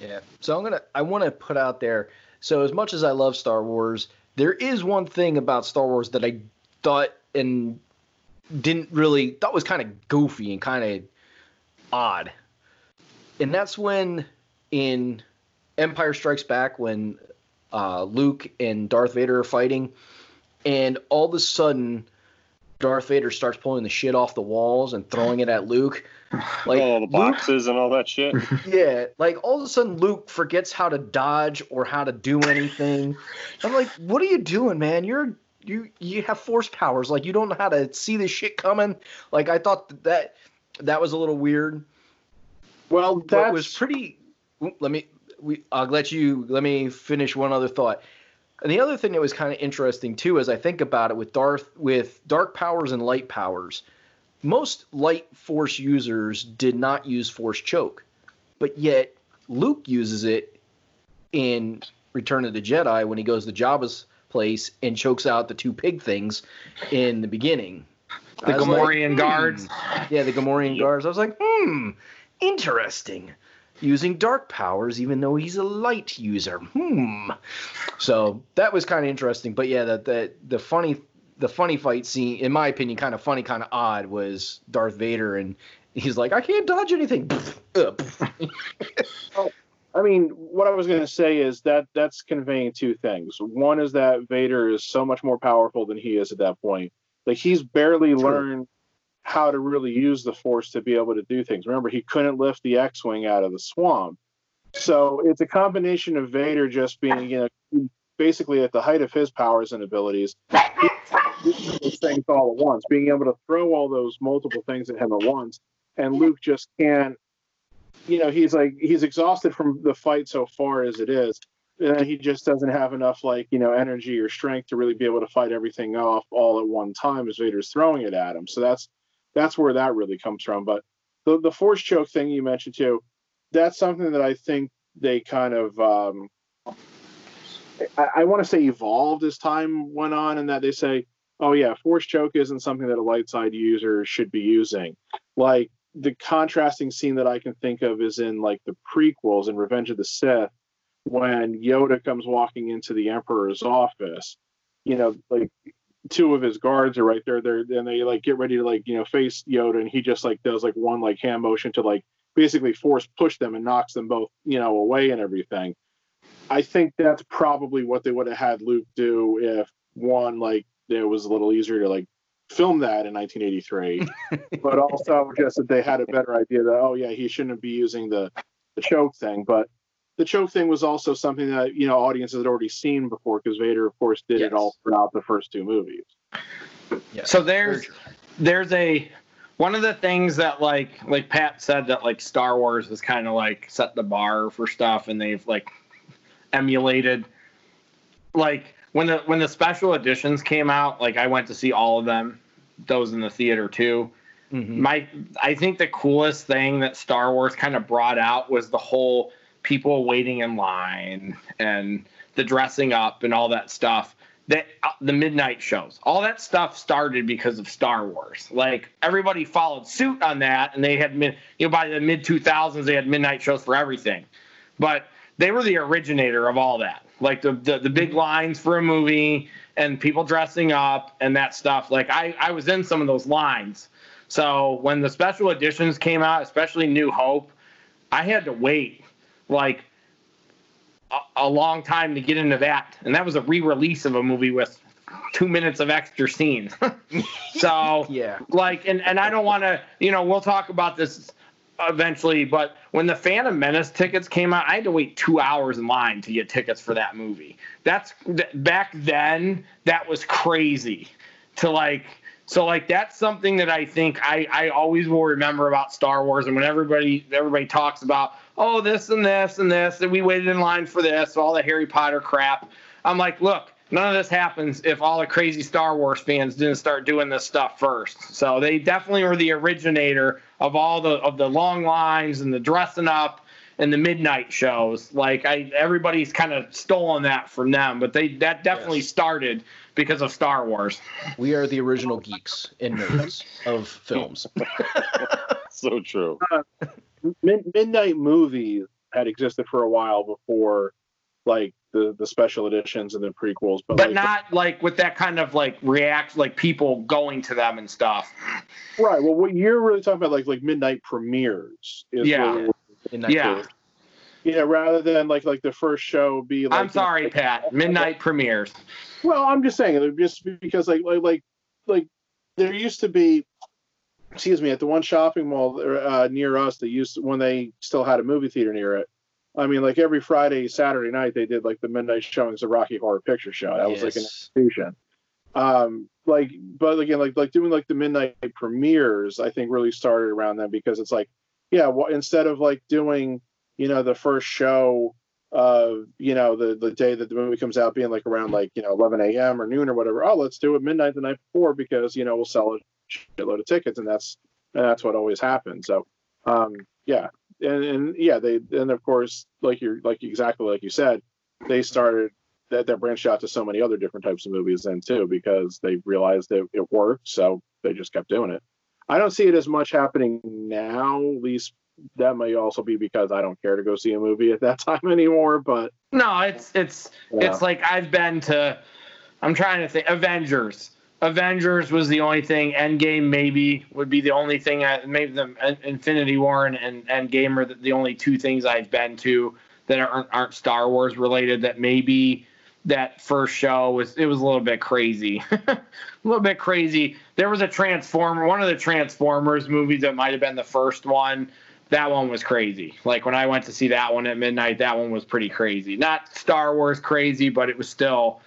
Yeah. So I'm gonna I want to put out there. So as much as I love Star Wars, there is one thing about Star Wars that I thought and didn't really thought was kind of goofy and kind of odd, and that's when in Empire Strikes Back when uh, Luke and Darth Vader are fighting, and all of a sudden. Darth Vader starts pulling the shit off the walls and throwing it at Luke. Like all the Luke- boxes and all that shit. yeah, like all of a sudden Luke forgets how to dodge or how to do anything. I'm like, what are you doing, man? You're you you have force powers. Like you don't know how to see this shit coming. Like I thought that that was a little weird. Well, that was pretty. Let me. We. I'll let you. Let me finish one other thought. And the other thing that was kind of interesting too, as I think about it, with Darth, with dark powers and light powers, most light force users did not use force choke, but yet Luke uses it in Return of the Jedi when he goes to Jabba's place and chokes out the two pig things in the beginning. The was like, Gamorrean hmm. guards. Yeah, the Gamorrean guards. I was like, hmm, interesting. Using dark powers, even though he's a light user. Hmm. So that was kind of interesting. But yeah, the, the the funny the funny fight scene, in my opinion, kind of funny, kind of odd, was Darth Vader, and he's like, I can't dodge anything. Uh, I mean, what I was going to say is that that's conveying two things. One is that Vader is so much more powerful than he is at that point. Like he's barely True. learned how to really use the Force to be able to do things. Remember, he couldn't lift the X-wing out of the swamp. So it's a combination of Vader just being, you know, basically at the height of his powers and abilities, those things all at once, being able to throw all those multiple things at him at once, and Luke just can't you know he's like he's exhausted from the fight so far as it is and he just doesn't have enough like you know energy or strength to really be able to fight everything off all at one time as vader's throwing it at him so that's that's where that really comes from but the, the force choke thing you mentioned too that's something that i think they kind of um i, I want to say evolved as time went on and that they say oh yeah force choke isn't something that a light side user should be using like the contrasting scene that I can think of is in like the prequels in Revenge of the Sith when Yoda comes walking into the Emperor's office. You know, like two of his guards are right there. There, and they like get ready to like you know face Yoda, and he just like does like one like hand motion to like basically force push them and knocks them both you know away and everything. I think that's probably what they would have had Luke do if one like it was a little easier to like film that in 1983 but also just that they had a better idea that oh yeah he shouldn't be using the the choke thing but the choke thing was also something that you know audiences had already seen before because vader of course did Yes. it all throughout the first two movies yeah. So there's there's a one of the things that like like Pat said that like Star Wars has kind of like set the bar for stuff and they've like emulated like when the when the special editions came out like I went to see all of them those in the theater too Mhm. my I think the coolest thing that Star Wars kind of brought out was the whole people waiting in line and the dressing up and all that stuff. That uh, the midnight shows, all that stuff started because of Star Wars. Like everybody followed suit on that, and they had mid, you know by the mid 2000s they had midnight shows for everything. But they were the originator of all that, like the the, the big lines for a movie and people dressing up and that stuff. Like I I was in some of those lines. So when the special editions came out, especially New Hope, I had to wait like a, a long time to get into that, and that was a re-release of a movie with two minutes of extra scenes. so Yeah. like, and and I don't want to, you know, we'll talk about this eventually, but when the Phantom Menace tickets came out, I had to wait two hours in line to get tickets for that movie. That's th- back then. That was crazy to like so like that's something that I think I, I always will remember about Star Wars and when everybody everybody talks about oh this and this and this and we waited in line for this all the Harry Potter crap I'm like look none of this happens if all the crazy Star Wars fans didn't start doing this stuff first so they definitely were the originator of all the of the long lines and the dressing up and the midnight shows like I everybody's kind of stolen that from them but they that definitely Yes. started because of Star Wars We are the original geeks and nerds of films. So true. Uh, Mid- midnight movies had existed for a while before, like the the special editions and the prequels, but, but like, not like with that kind of like react like people going to them and stuff right. Well, what you're really talking about, like like midnight premieres, is Yeah. what we're- In that Yeah. case. yeah, rather than like like the first show be like. i'm sorry like- pat midnight premieres Well, I'm just saying, just because like like like like there used to be, excuse me, at the one shopping mall uh, near us, they used when they still had a movie theater near it. I mean, like every Friday, Saturday night, they did like the midnight showings of Rocky Horror Picture Show. That was like an Yes. institution. Um, like, but again, like like doing like the midnight premieres, I think really started around then because it's like, yeah, well, instead of like doing, you know, the first show of you know the the day that the movie comes out being like around like you know 11 a.m. or noon or whatever. Oh, let's do it midnight the night before because you know we'll sell a shitload of tickets, and that's and that's what always happens. So, um, yeah, and and yeah, they and of course like you're like exactly like you said, they started that that branched out to so many other different types of movies then too because they realized that it worked, so they just kept doing it. I don't see it as much happening now, at least that may also be because I don't care to go see a movie at that time anymore. But no it's it's know. it's like i've been to i'm trying to think avengers avengers was the only thing. Endgame maybe would be the only thing I, maybe the infinity war and, and endgame are the, the only two things i've been to that aren't, aren't star wars related that maybe that first show was it was a little bit crazy. A little bit crazy. There was a transformer one of the transformers movies that might have been the first one. That one was crazy. Like when i went to see that one at midnight that one was pretty crazy. Not star wars crazy but it was still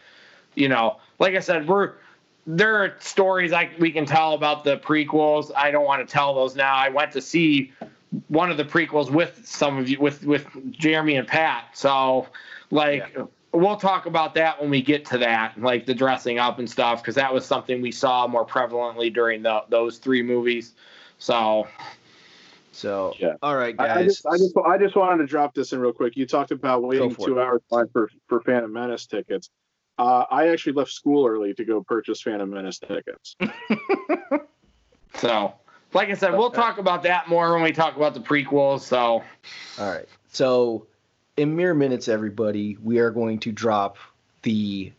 you know like i said we're there are stories like we can tell about the prequels i don't want to tell those now i went to see one of the prequels with some of you with with jeremy and pat so like we'll talk about that when we get to that like the dressing up and stuff because that was something we saw more prevalently during the, those three movies so So, Yeah. all right, I, I guys. just I just I just wanted to drop this in real quick. You talked about waiting two it. hours line for for Phantom Menace tickets. Uh, I actually left school early to go purchase Phantom Menace tickets. so like i said we'll talk about that more when we talk about the prequels so All right. So, in mere minutes, everybody, we are going to drop the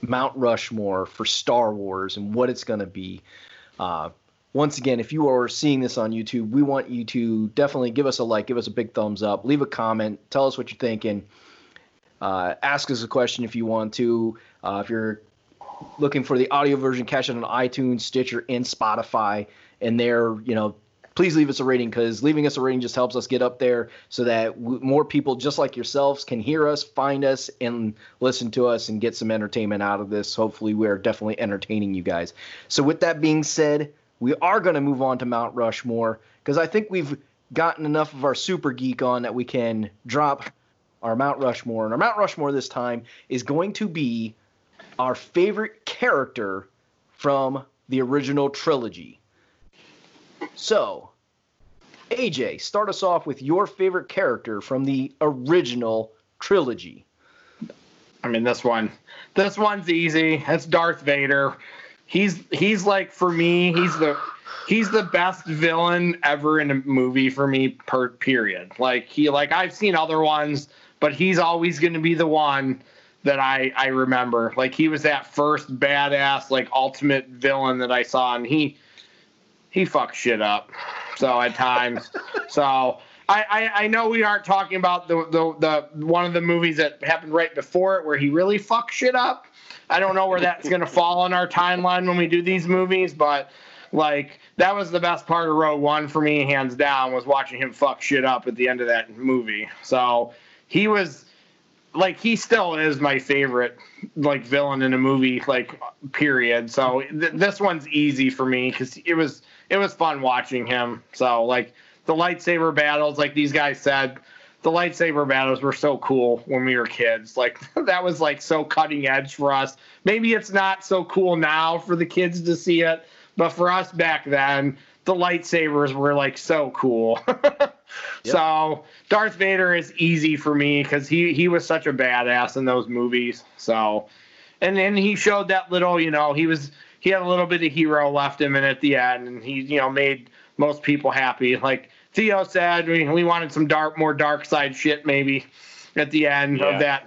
Mount Rushmore for Star Wars and what it's going to be. Uh, once again, if you are seeing this on YouTube, we want you to definitely give us a like, give us a big thumbs up, leave a comment, tell us what you're thinking. Uh, ask us a question if you want to. Uh, if you're looking for the audio version, catch it on iTunes, Stitcher, and Spotify. And there, you know, please leave us a rating because leaving us a rating just helps us get up there so that w- more people just like yourselves can hear us, find us, and listen to us and get some entertainment out of this. Hopefully, we're definitely entertaining you guys. So, with that being said, we are going to move on to Mount Rushmore because I think we've gotten enough of our super geek on that we can drop our Mount Rushmore. And our Mount Rushmore this time is going to be our favorite character from the original trilogy. So, AJ, start us off with your favorite character from the original trilogy. I mean, this one, this one's easy. It's Darth Vader. He's he's like for me, he's the he's the best villain ever in a movie for me. Per period. Like he like I've seen other ones, but he's always going to be the one that I I remember. Like he was that first badass like ultimate villain that I saw, and he he fucks shit up. So at times, so I, I, I know we aren't talking about the, the the one of the movies that happened right before it where he really fucked shit up. I don't know where that's gonna fall on our timeline when we do these movies, but like that was the best part of Rogue One for me, hands down, was watching him fuck shit up at the end of that movie. So he was like he still is my favorite like villain in a movie like period. So th- this one's easy for me because it was it was fun watching him. So like the lightsaber battles like these guys said the lightsaber battles were so cool when we were kids. Like that was like so cutting edge for us. Maybe it's not so cool now for the kids to see it but for us back then the lightsabers were like so cool Yep. So Darth Vader is easy for me because he he was such a badass in those movies. So, and then he showed that little, you know, he was he had a little bit of hero left him in at the end, and he you know made most people happy. Like Theo said, we we wanted some dark, more dark side shit maybe at the end Yeah. of that.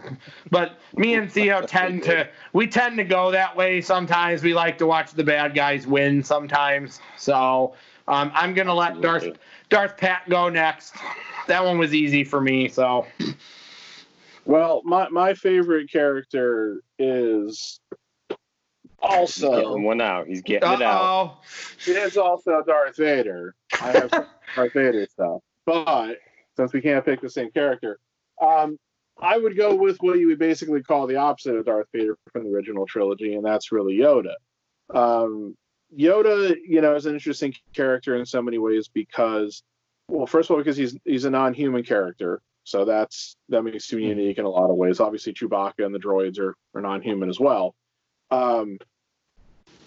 But me and Theo tend to we tend to go that way sometimes. We like to watch the bad guys win sometimes. So um, I'm gonna let Darth. Darth Pat go next. That one was easy for me. So Well, my my favorite character is He's getting also one out. He's getting it out. it is also Darth Vader. I have Darth Vader stuff, but since we can't pick the same character, um, I would go with what you would basically call the opposite of Darth Vader from the original trilogy, and that's really Yoda. Um, Yoda, you know, is an interesting character in so many ways because, well, first of all, because he's he's a non-human character, so that's that makes him unique in a lot of ways. Obviously, Chewbacca and the droids are are non-human as well. Um,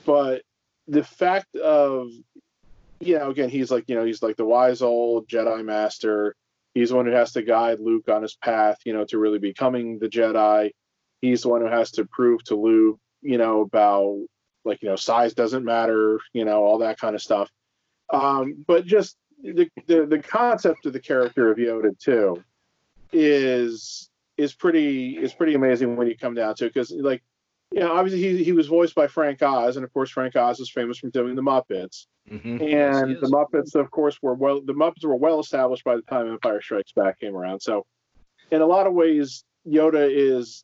but the fact of you know again he's like you know he's like the wise old jedi master he's the one who has to guide luke on his path you know to really becoming the jedi he's the one who has to prove to luke you know about like you know size doesn't matter you know all that kind of stuff um but just the the, the concept of the character of yoda too is is pretty is pretty amazing when you come down to it because like you know obviously he, he was voiced by frank oz and of course frank oz is famous from doing the muppets Mhm. and Yes, the. Muppets, of course, were well. The Muppets were well established by the time Empire Strikes Back came around. So, in a lot of ways, Yoda is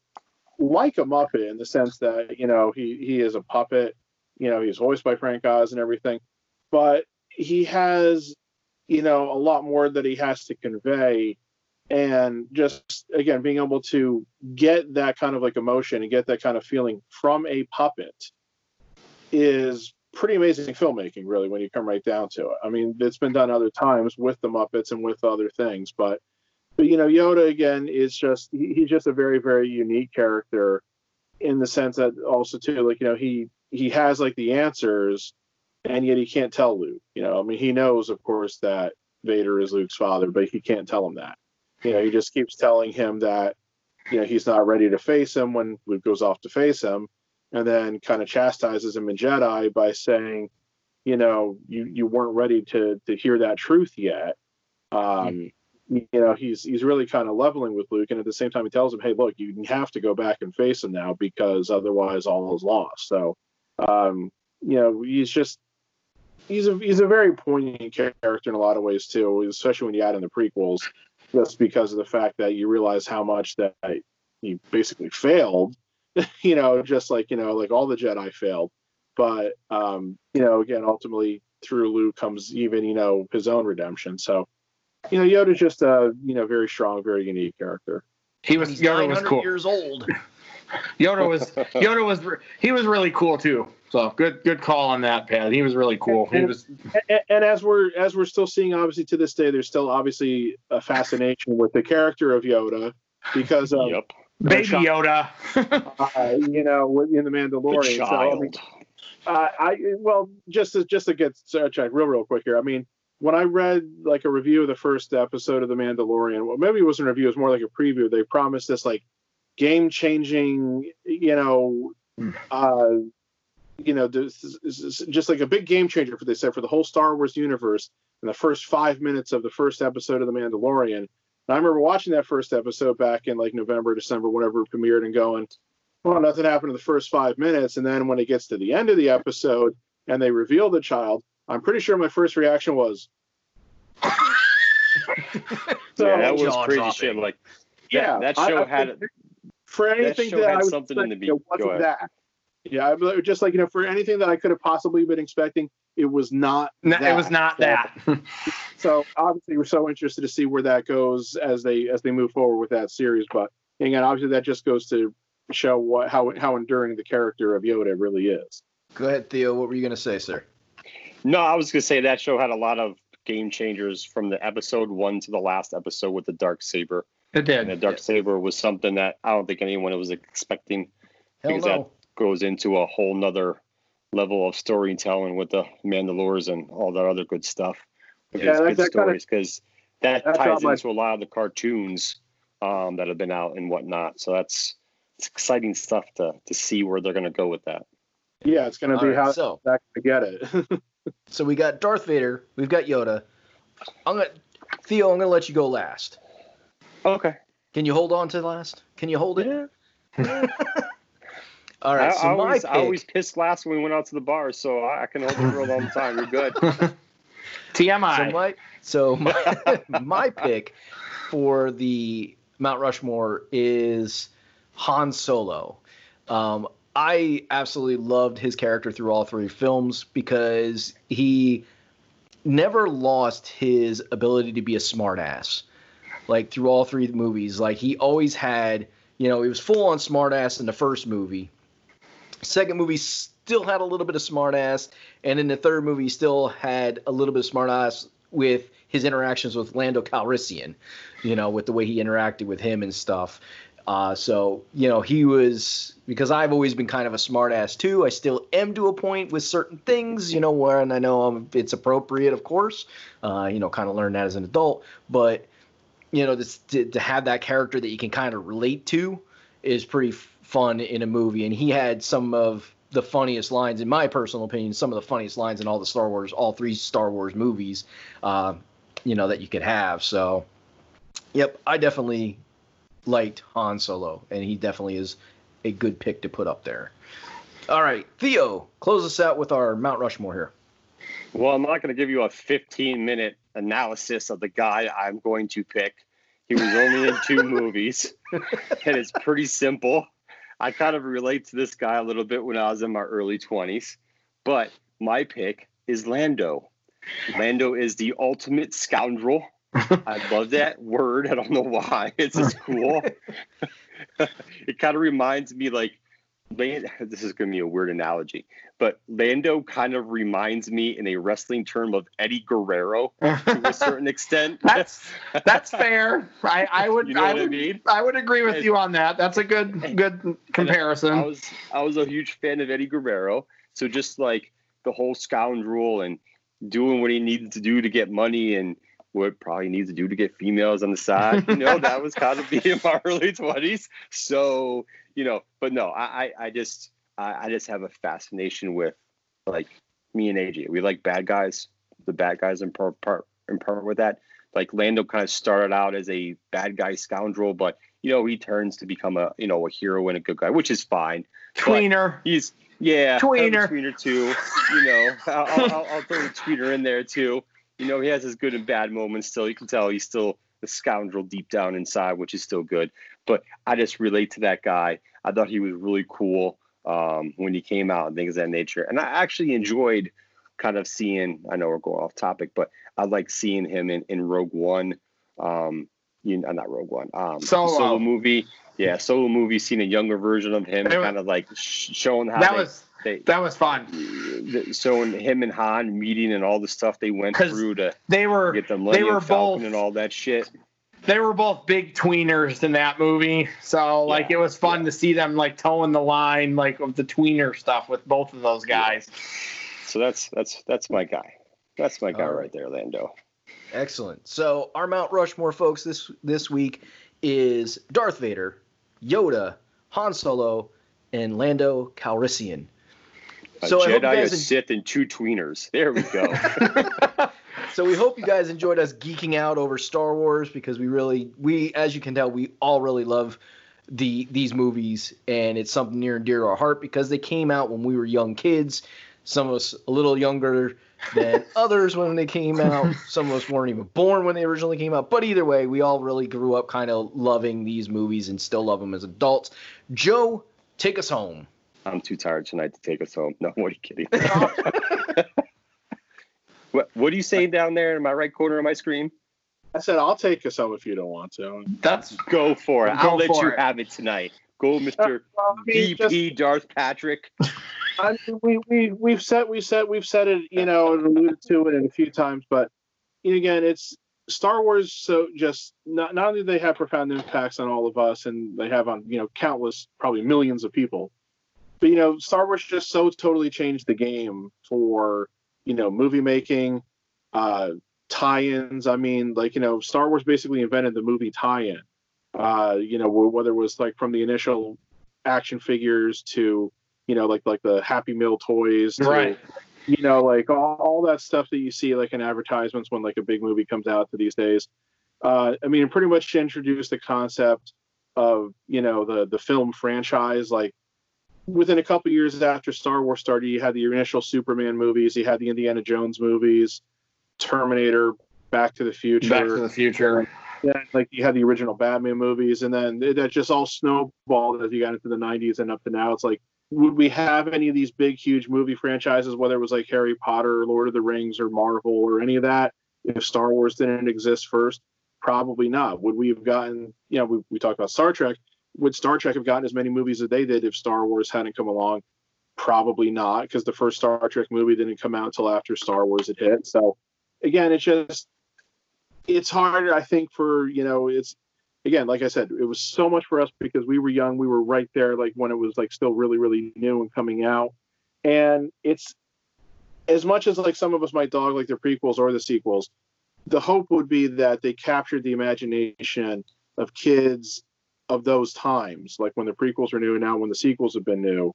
like a Muppet in the sense that you know he he is a puppet. You know, he's voiced by Frank Oz and everything, but he has you know a lot more that he has to convey, and just again being able to get that kind of like emotion and get that kind of feeling from a puppet is pretty amazing filmmaking, really, when you come right down to it. I mean, it's been done other times with the Muppets and with other things, but but you know, Yoda again is just he, he's just a very very unique character in the sense that also too, like you know, he he has like the answers, and yet he can't tell Luke. You know, I mean, he knows, of course, that Vader is Luke's father, but he can't tell him that. You know, he just keeps telling him that you know he's not ready to face him when Luke goes off to face him and then kind of chastises him in Jedi by saying, you know, you you weren't ready to to hear that truth yet. Um, You know, he's he's really kind of leveling with Luke, and at the same time, he tells him, "Hey, look, you have to go back and face him now because otherwise, all is lost." So, um, you know, he's just he's a he's a very poignant character in a lot of ways too, especially when you add in the prequels, just because of the fact that you realize how much that he basically failed you know, just like, you know, like all the Jedi failed. But, um, you know, again, ultimately through Luke comes even, you know, his own redemption. So, you know, Yoda's just a, you know, very strong, very unique character. he was He's Yoda was cool. years old. Yoda was Yoda was he was really cool too. So good good call on that, Pat. He was really cool. He was and, and as we're as we're still seeing, obviously to this day, there's still obviously a fascination with the character of Yoda because of Yep. baby Yoda. uh, you know in the The Mandalorian. So, I mean, child. uh, I well just to, just to get sidetracked real real quick here. I mean, when I read like a review of the first episode of the Mandalorian, well, maybe it wasn't a review; it was more like a preview. They promised this like game changing, you know, uh, you know, this is- this just like a big game changer for they said for the whole Star Wars universe in the first five minutes of the first episode of the Mandalorian. And I remember watching that first episode back in like November, December, whatever it premiered, and going, well, nothing happened in the first five minutes. And then when it gets to the end of the episode and they reveal the child, I'm pretty sure my first reaction was, so, yeah, that was crazy dropping. shit. Like, yeah, that show I- had for anything show that, I was something in the expecting, it wasn't that. Yeah, I just like you know, for anything that I could have possibly been expecting, it was not. No, that. it was not So- that. So obviously, we're so interested to see where that goes as they as they move forward with that series. But again, obviously, that just goes to show what how how enduring the character of Yoda really is. Go ahead, Theo. What were you going to say, sir? No, I was gonna say that show had a lot of game changers from the episode one to the last episode with the dark saber. It And the dark Yeah. saber was something that I don't think anyone was expecting. Hell Because no. Goes into a whole nother level of storytelling with the Mandalores and all that other good stuff. Yeah, these that- good that kinda- stories because that that's ties not my- into a lot of the cartoons um, that have been out and whatnot. So that's it's exciting stuff to to see where they're gonna go with that. Yeah, it's going to All be right, how so, they're to get it. so we got Darth Vader. We've got Yoda. I'm gonna, Theo. I'm going to let you go last. Okay. Can you hold on to last? Can you hold it? All I, right. I So my always, pick. I always pissed last when we went out to the bar, so I, I can hold it for a long time. You're good. TMI. So my so my, my pick for the Mount Rushmore is Han Solo. Um, I absolutely loved his character through all three films because he never lost his ability to be a smartass. Like through all three movies, like he always had, you know, he was full on smartass in the first movie. Second movie still had a little bit of smartass, and in the third movie, still had a little bit of smartass with his interactions with Lando Calrissian, you know, with the way he interacted with him and stuff. Uh, so you know, he was because I've always been kind of a smartass too. I still am to a point with certain things, you know, where and I know um, it's appropriate, of course. Uh, you know, kind of learn that as an adult, but you know, this, to, to have that character that you can kind of relate to is pretty f- fun in a movie. And he had some of the funniest lines, in my personal opinion, some of the funniest lines in all the Star Wars, all three Star Wars movies, uh, you know, that you could have. So, yep, I definitely liked Han Solo, and he definitely is a good pick to put up there. All right, Theo, close us out with our Mount Rushmore here. Well, I'm not going to give you a 15 minute analysis of the guy I'm going to pick. He was only in two movies, and it's pretty simple. I kind of relate to this guy a little bit when I was in my early 20s, but my pick is Lando. Lando is the ultimate scoundrel. I love that word. I don't know why. It's just cool. it kind of reminds me like this is going to be a weird analogy, but Lando kind of reminds me in a wrestling term of Eddie Guerrero to a certain extent. that's that's fair. I, I would You know I what I would mean? I would agree with And- you on that. That's a good good comparison. I was I was a huge fan of Eddie Guerrero, so just like the whole scoundrel and doing what he needed to do to get money and what probably needs to do to get females on the side. You know, that was kind of me in my early twenties. So you know, but no, I I, I just I, I just have a fascination with like me and AJ. We like bad guys. The bad guys in part part in part with that. Like Lando kind of started out as a bad guy scoundrel, but you know he turns to become a you know a hero and a good guy, which is fine. Tweener. He's yeah, Tweener. tweener too. You know, I'll, I'll, I'll throw the tweener in there too. You know, he has his good and bad moments. Still, you can tell he's still a scoundrel deep down inside, which is still good. But I just relate to that guy. I thought he was really cool um, when he came out and things of that nature. And I actually enjoyed kind of seeing. I know we're going off topic, but I like seeing him in in Rogue One. Um, you know, not Rogue One. Um, Solo. solo movie. Yeah, solo movie. Seen a younger version of him, kind of like sh- showing how that they, was they that was fun. So showing him and Han meeting and all the stuff they went through to They were get the they were Falcon both and all that shit. they were both big tweeners in that movie. So like Yeah, it was fun yeah. to see them like toeing the line like of the tweener stuff with both of those guys. So that's that's that's my guy. That's my guy All right. right there, Lando. Excellent. So our Mount Rushmore, folks, this this week is Darth Vader, Yoda, Han Solo, and Lando Calrissian. A So I hope you Jedi, a en- Sith, and two tweeners. There we go. So we hope you guys enjoyed us geeking out over Star Wars because we really we as you can tell we all really love the these movies and it's something near and dear to our heart because they came out when we were young kids. Some of us a little younger than others when they came out. Some of us weren't even born when they originally came out. But either way, we all really grew up kind of loving these movies and still love them as adults. Joe, take us home. I'm too tired tonight to take us home. No, what are you kidding? what What are you saying down there in my right corner of my screen? I said I'll take us home if you don't want to. That's Go for it. Go I'll let you it. have it tonight. Go, Mister Well, I mean, just- VP Darth Patrick. I mean, we we we've said we said we've said it, you know, and alluded to it a few times, but again, it's Star Wars. So just not not only do they have profound impacts on all of us, and they have on you know countless, probably millions of people, but you know, Star Wars just so totally changed the game for you know movie making, uh, tie-ins. I mean, like you know, Star Wars basically invented the movie tie-in. Uh, you know, whether it was like from the initial action figures to you know, like like the Happy Meal toys, to, Right. You know, like all, all that stuff that you see like in advertisements when like a big movie comes out to these days. Uh, I mean, pretty much introduced the concept of you know the the film franchise. Like within a couple years after Star Wars started, you had the initial Superman movies, you had the Indiana Jones movies, Terminator, Back to the Future. Back to the Future. Yeah, like you had the original Batman movies, and then that just all snowballed as you got into the '90s and up to now. It's like, would we have any of these big, huge movie franchises, whether it was like Harry Potter, or Lord of the Rings, or Marvel, or any of that, if Star Wars didn't exist first? Probably not. Would we have gotten? You know, we, we talked about Star Trek. Would Star Trek have gotten as many movies as they did if Star Wars hadn't come along? Probably not, because the first Star Trek movie didn't come out until after Star Wars had hit. So, again, it's just it's hard i think for you know it's again like i said it was so much for us because we were young we were right there like when it was like still really really new and coming out and it's as much as like some of us might dog like the prequels or the sequels the hope would be that they captured the imagination of kids of those times like when the prequels were new and now when the sequels have been new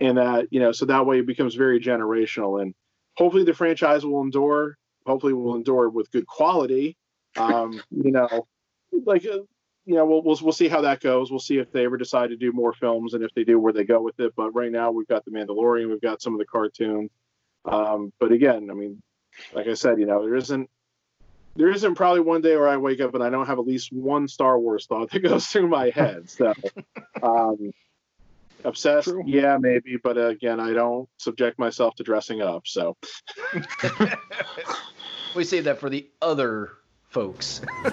and that you know so that way it becomes very generational and hopefully the franchise will endure hopefully will endure with good quality. Um, you know, like uh, you know, we'll, we'll we'll see how that goes. We'll see if they ever decide to do more films, and if they do, where they go with it. But right now, we've got the Mandalorian, we've got some of the cartoons. Um, but again, I mean, like I said, you know, there isn't there isn't probably one day where I wake up and I don't have at least one Star Wars thought that goes through my head. So, um, obsessed, True. yeah, maybe, but uh, again, I don't subject myself to dressing up. So. We save that for the other folks. All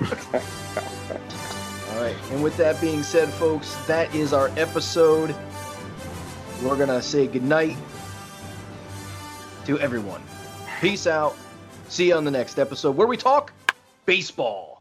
right. And with that being said, folks, that is our episode. We're going to say goodnight to everyone. Peace out. See you on the next episode where we talk baseball.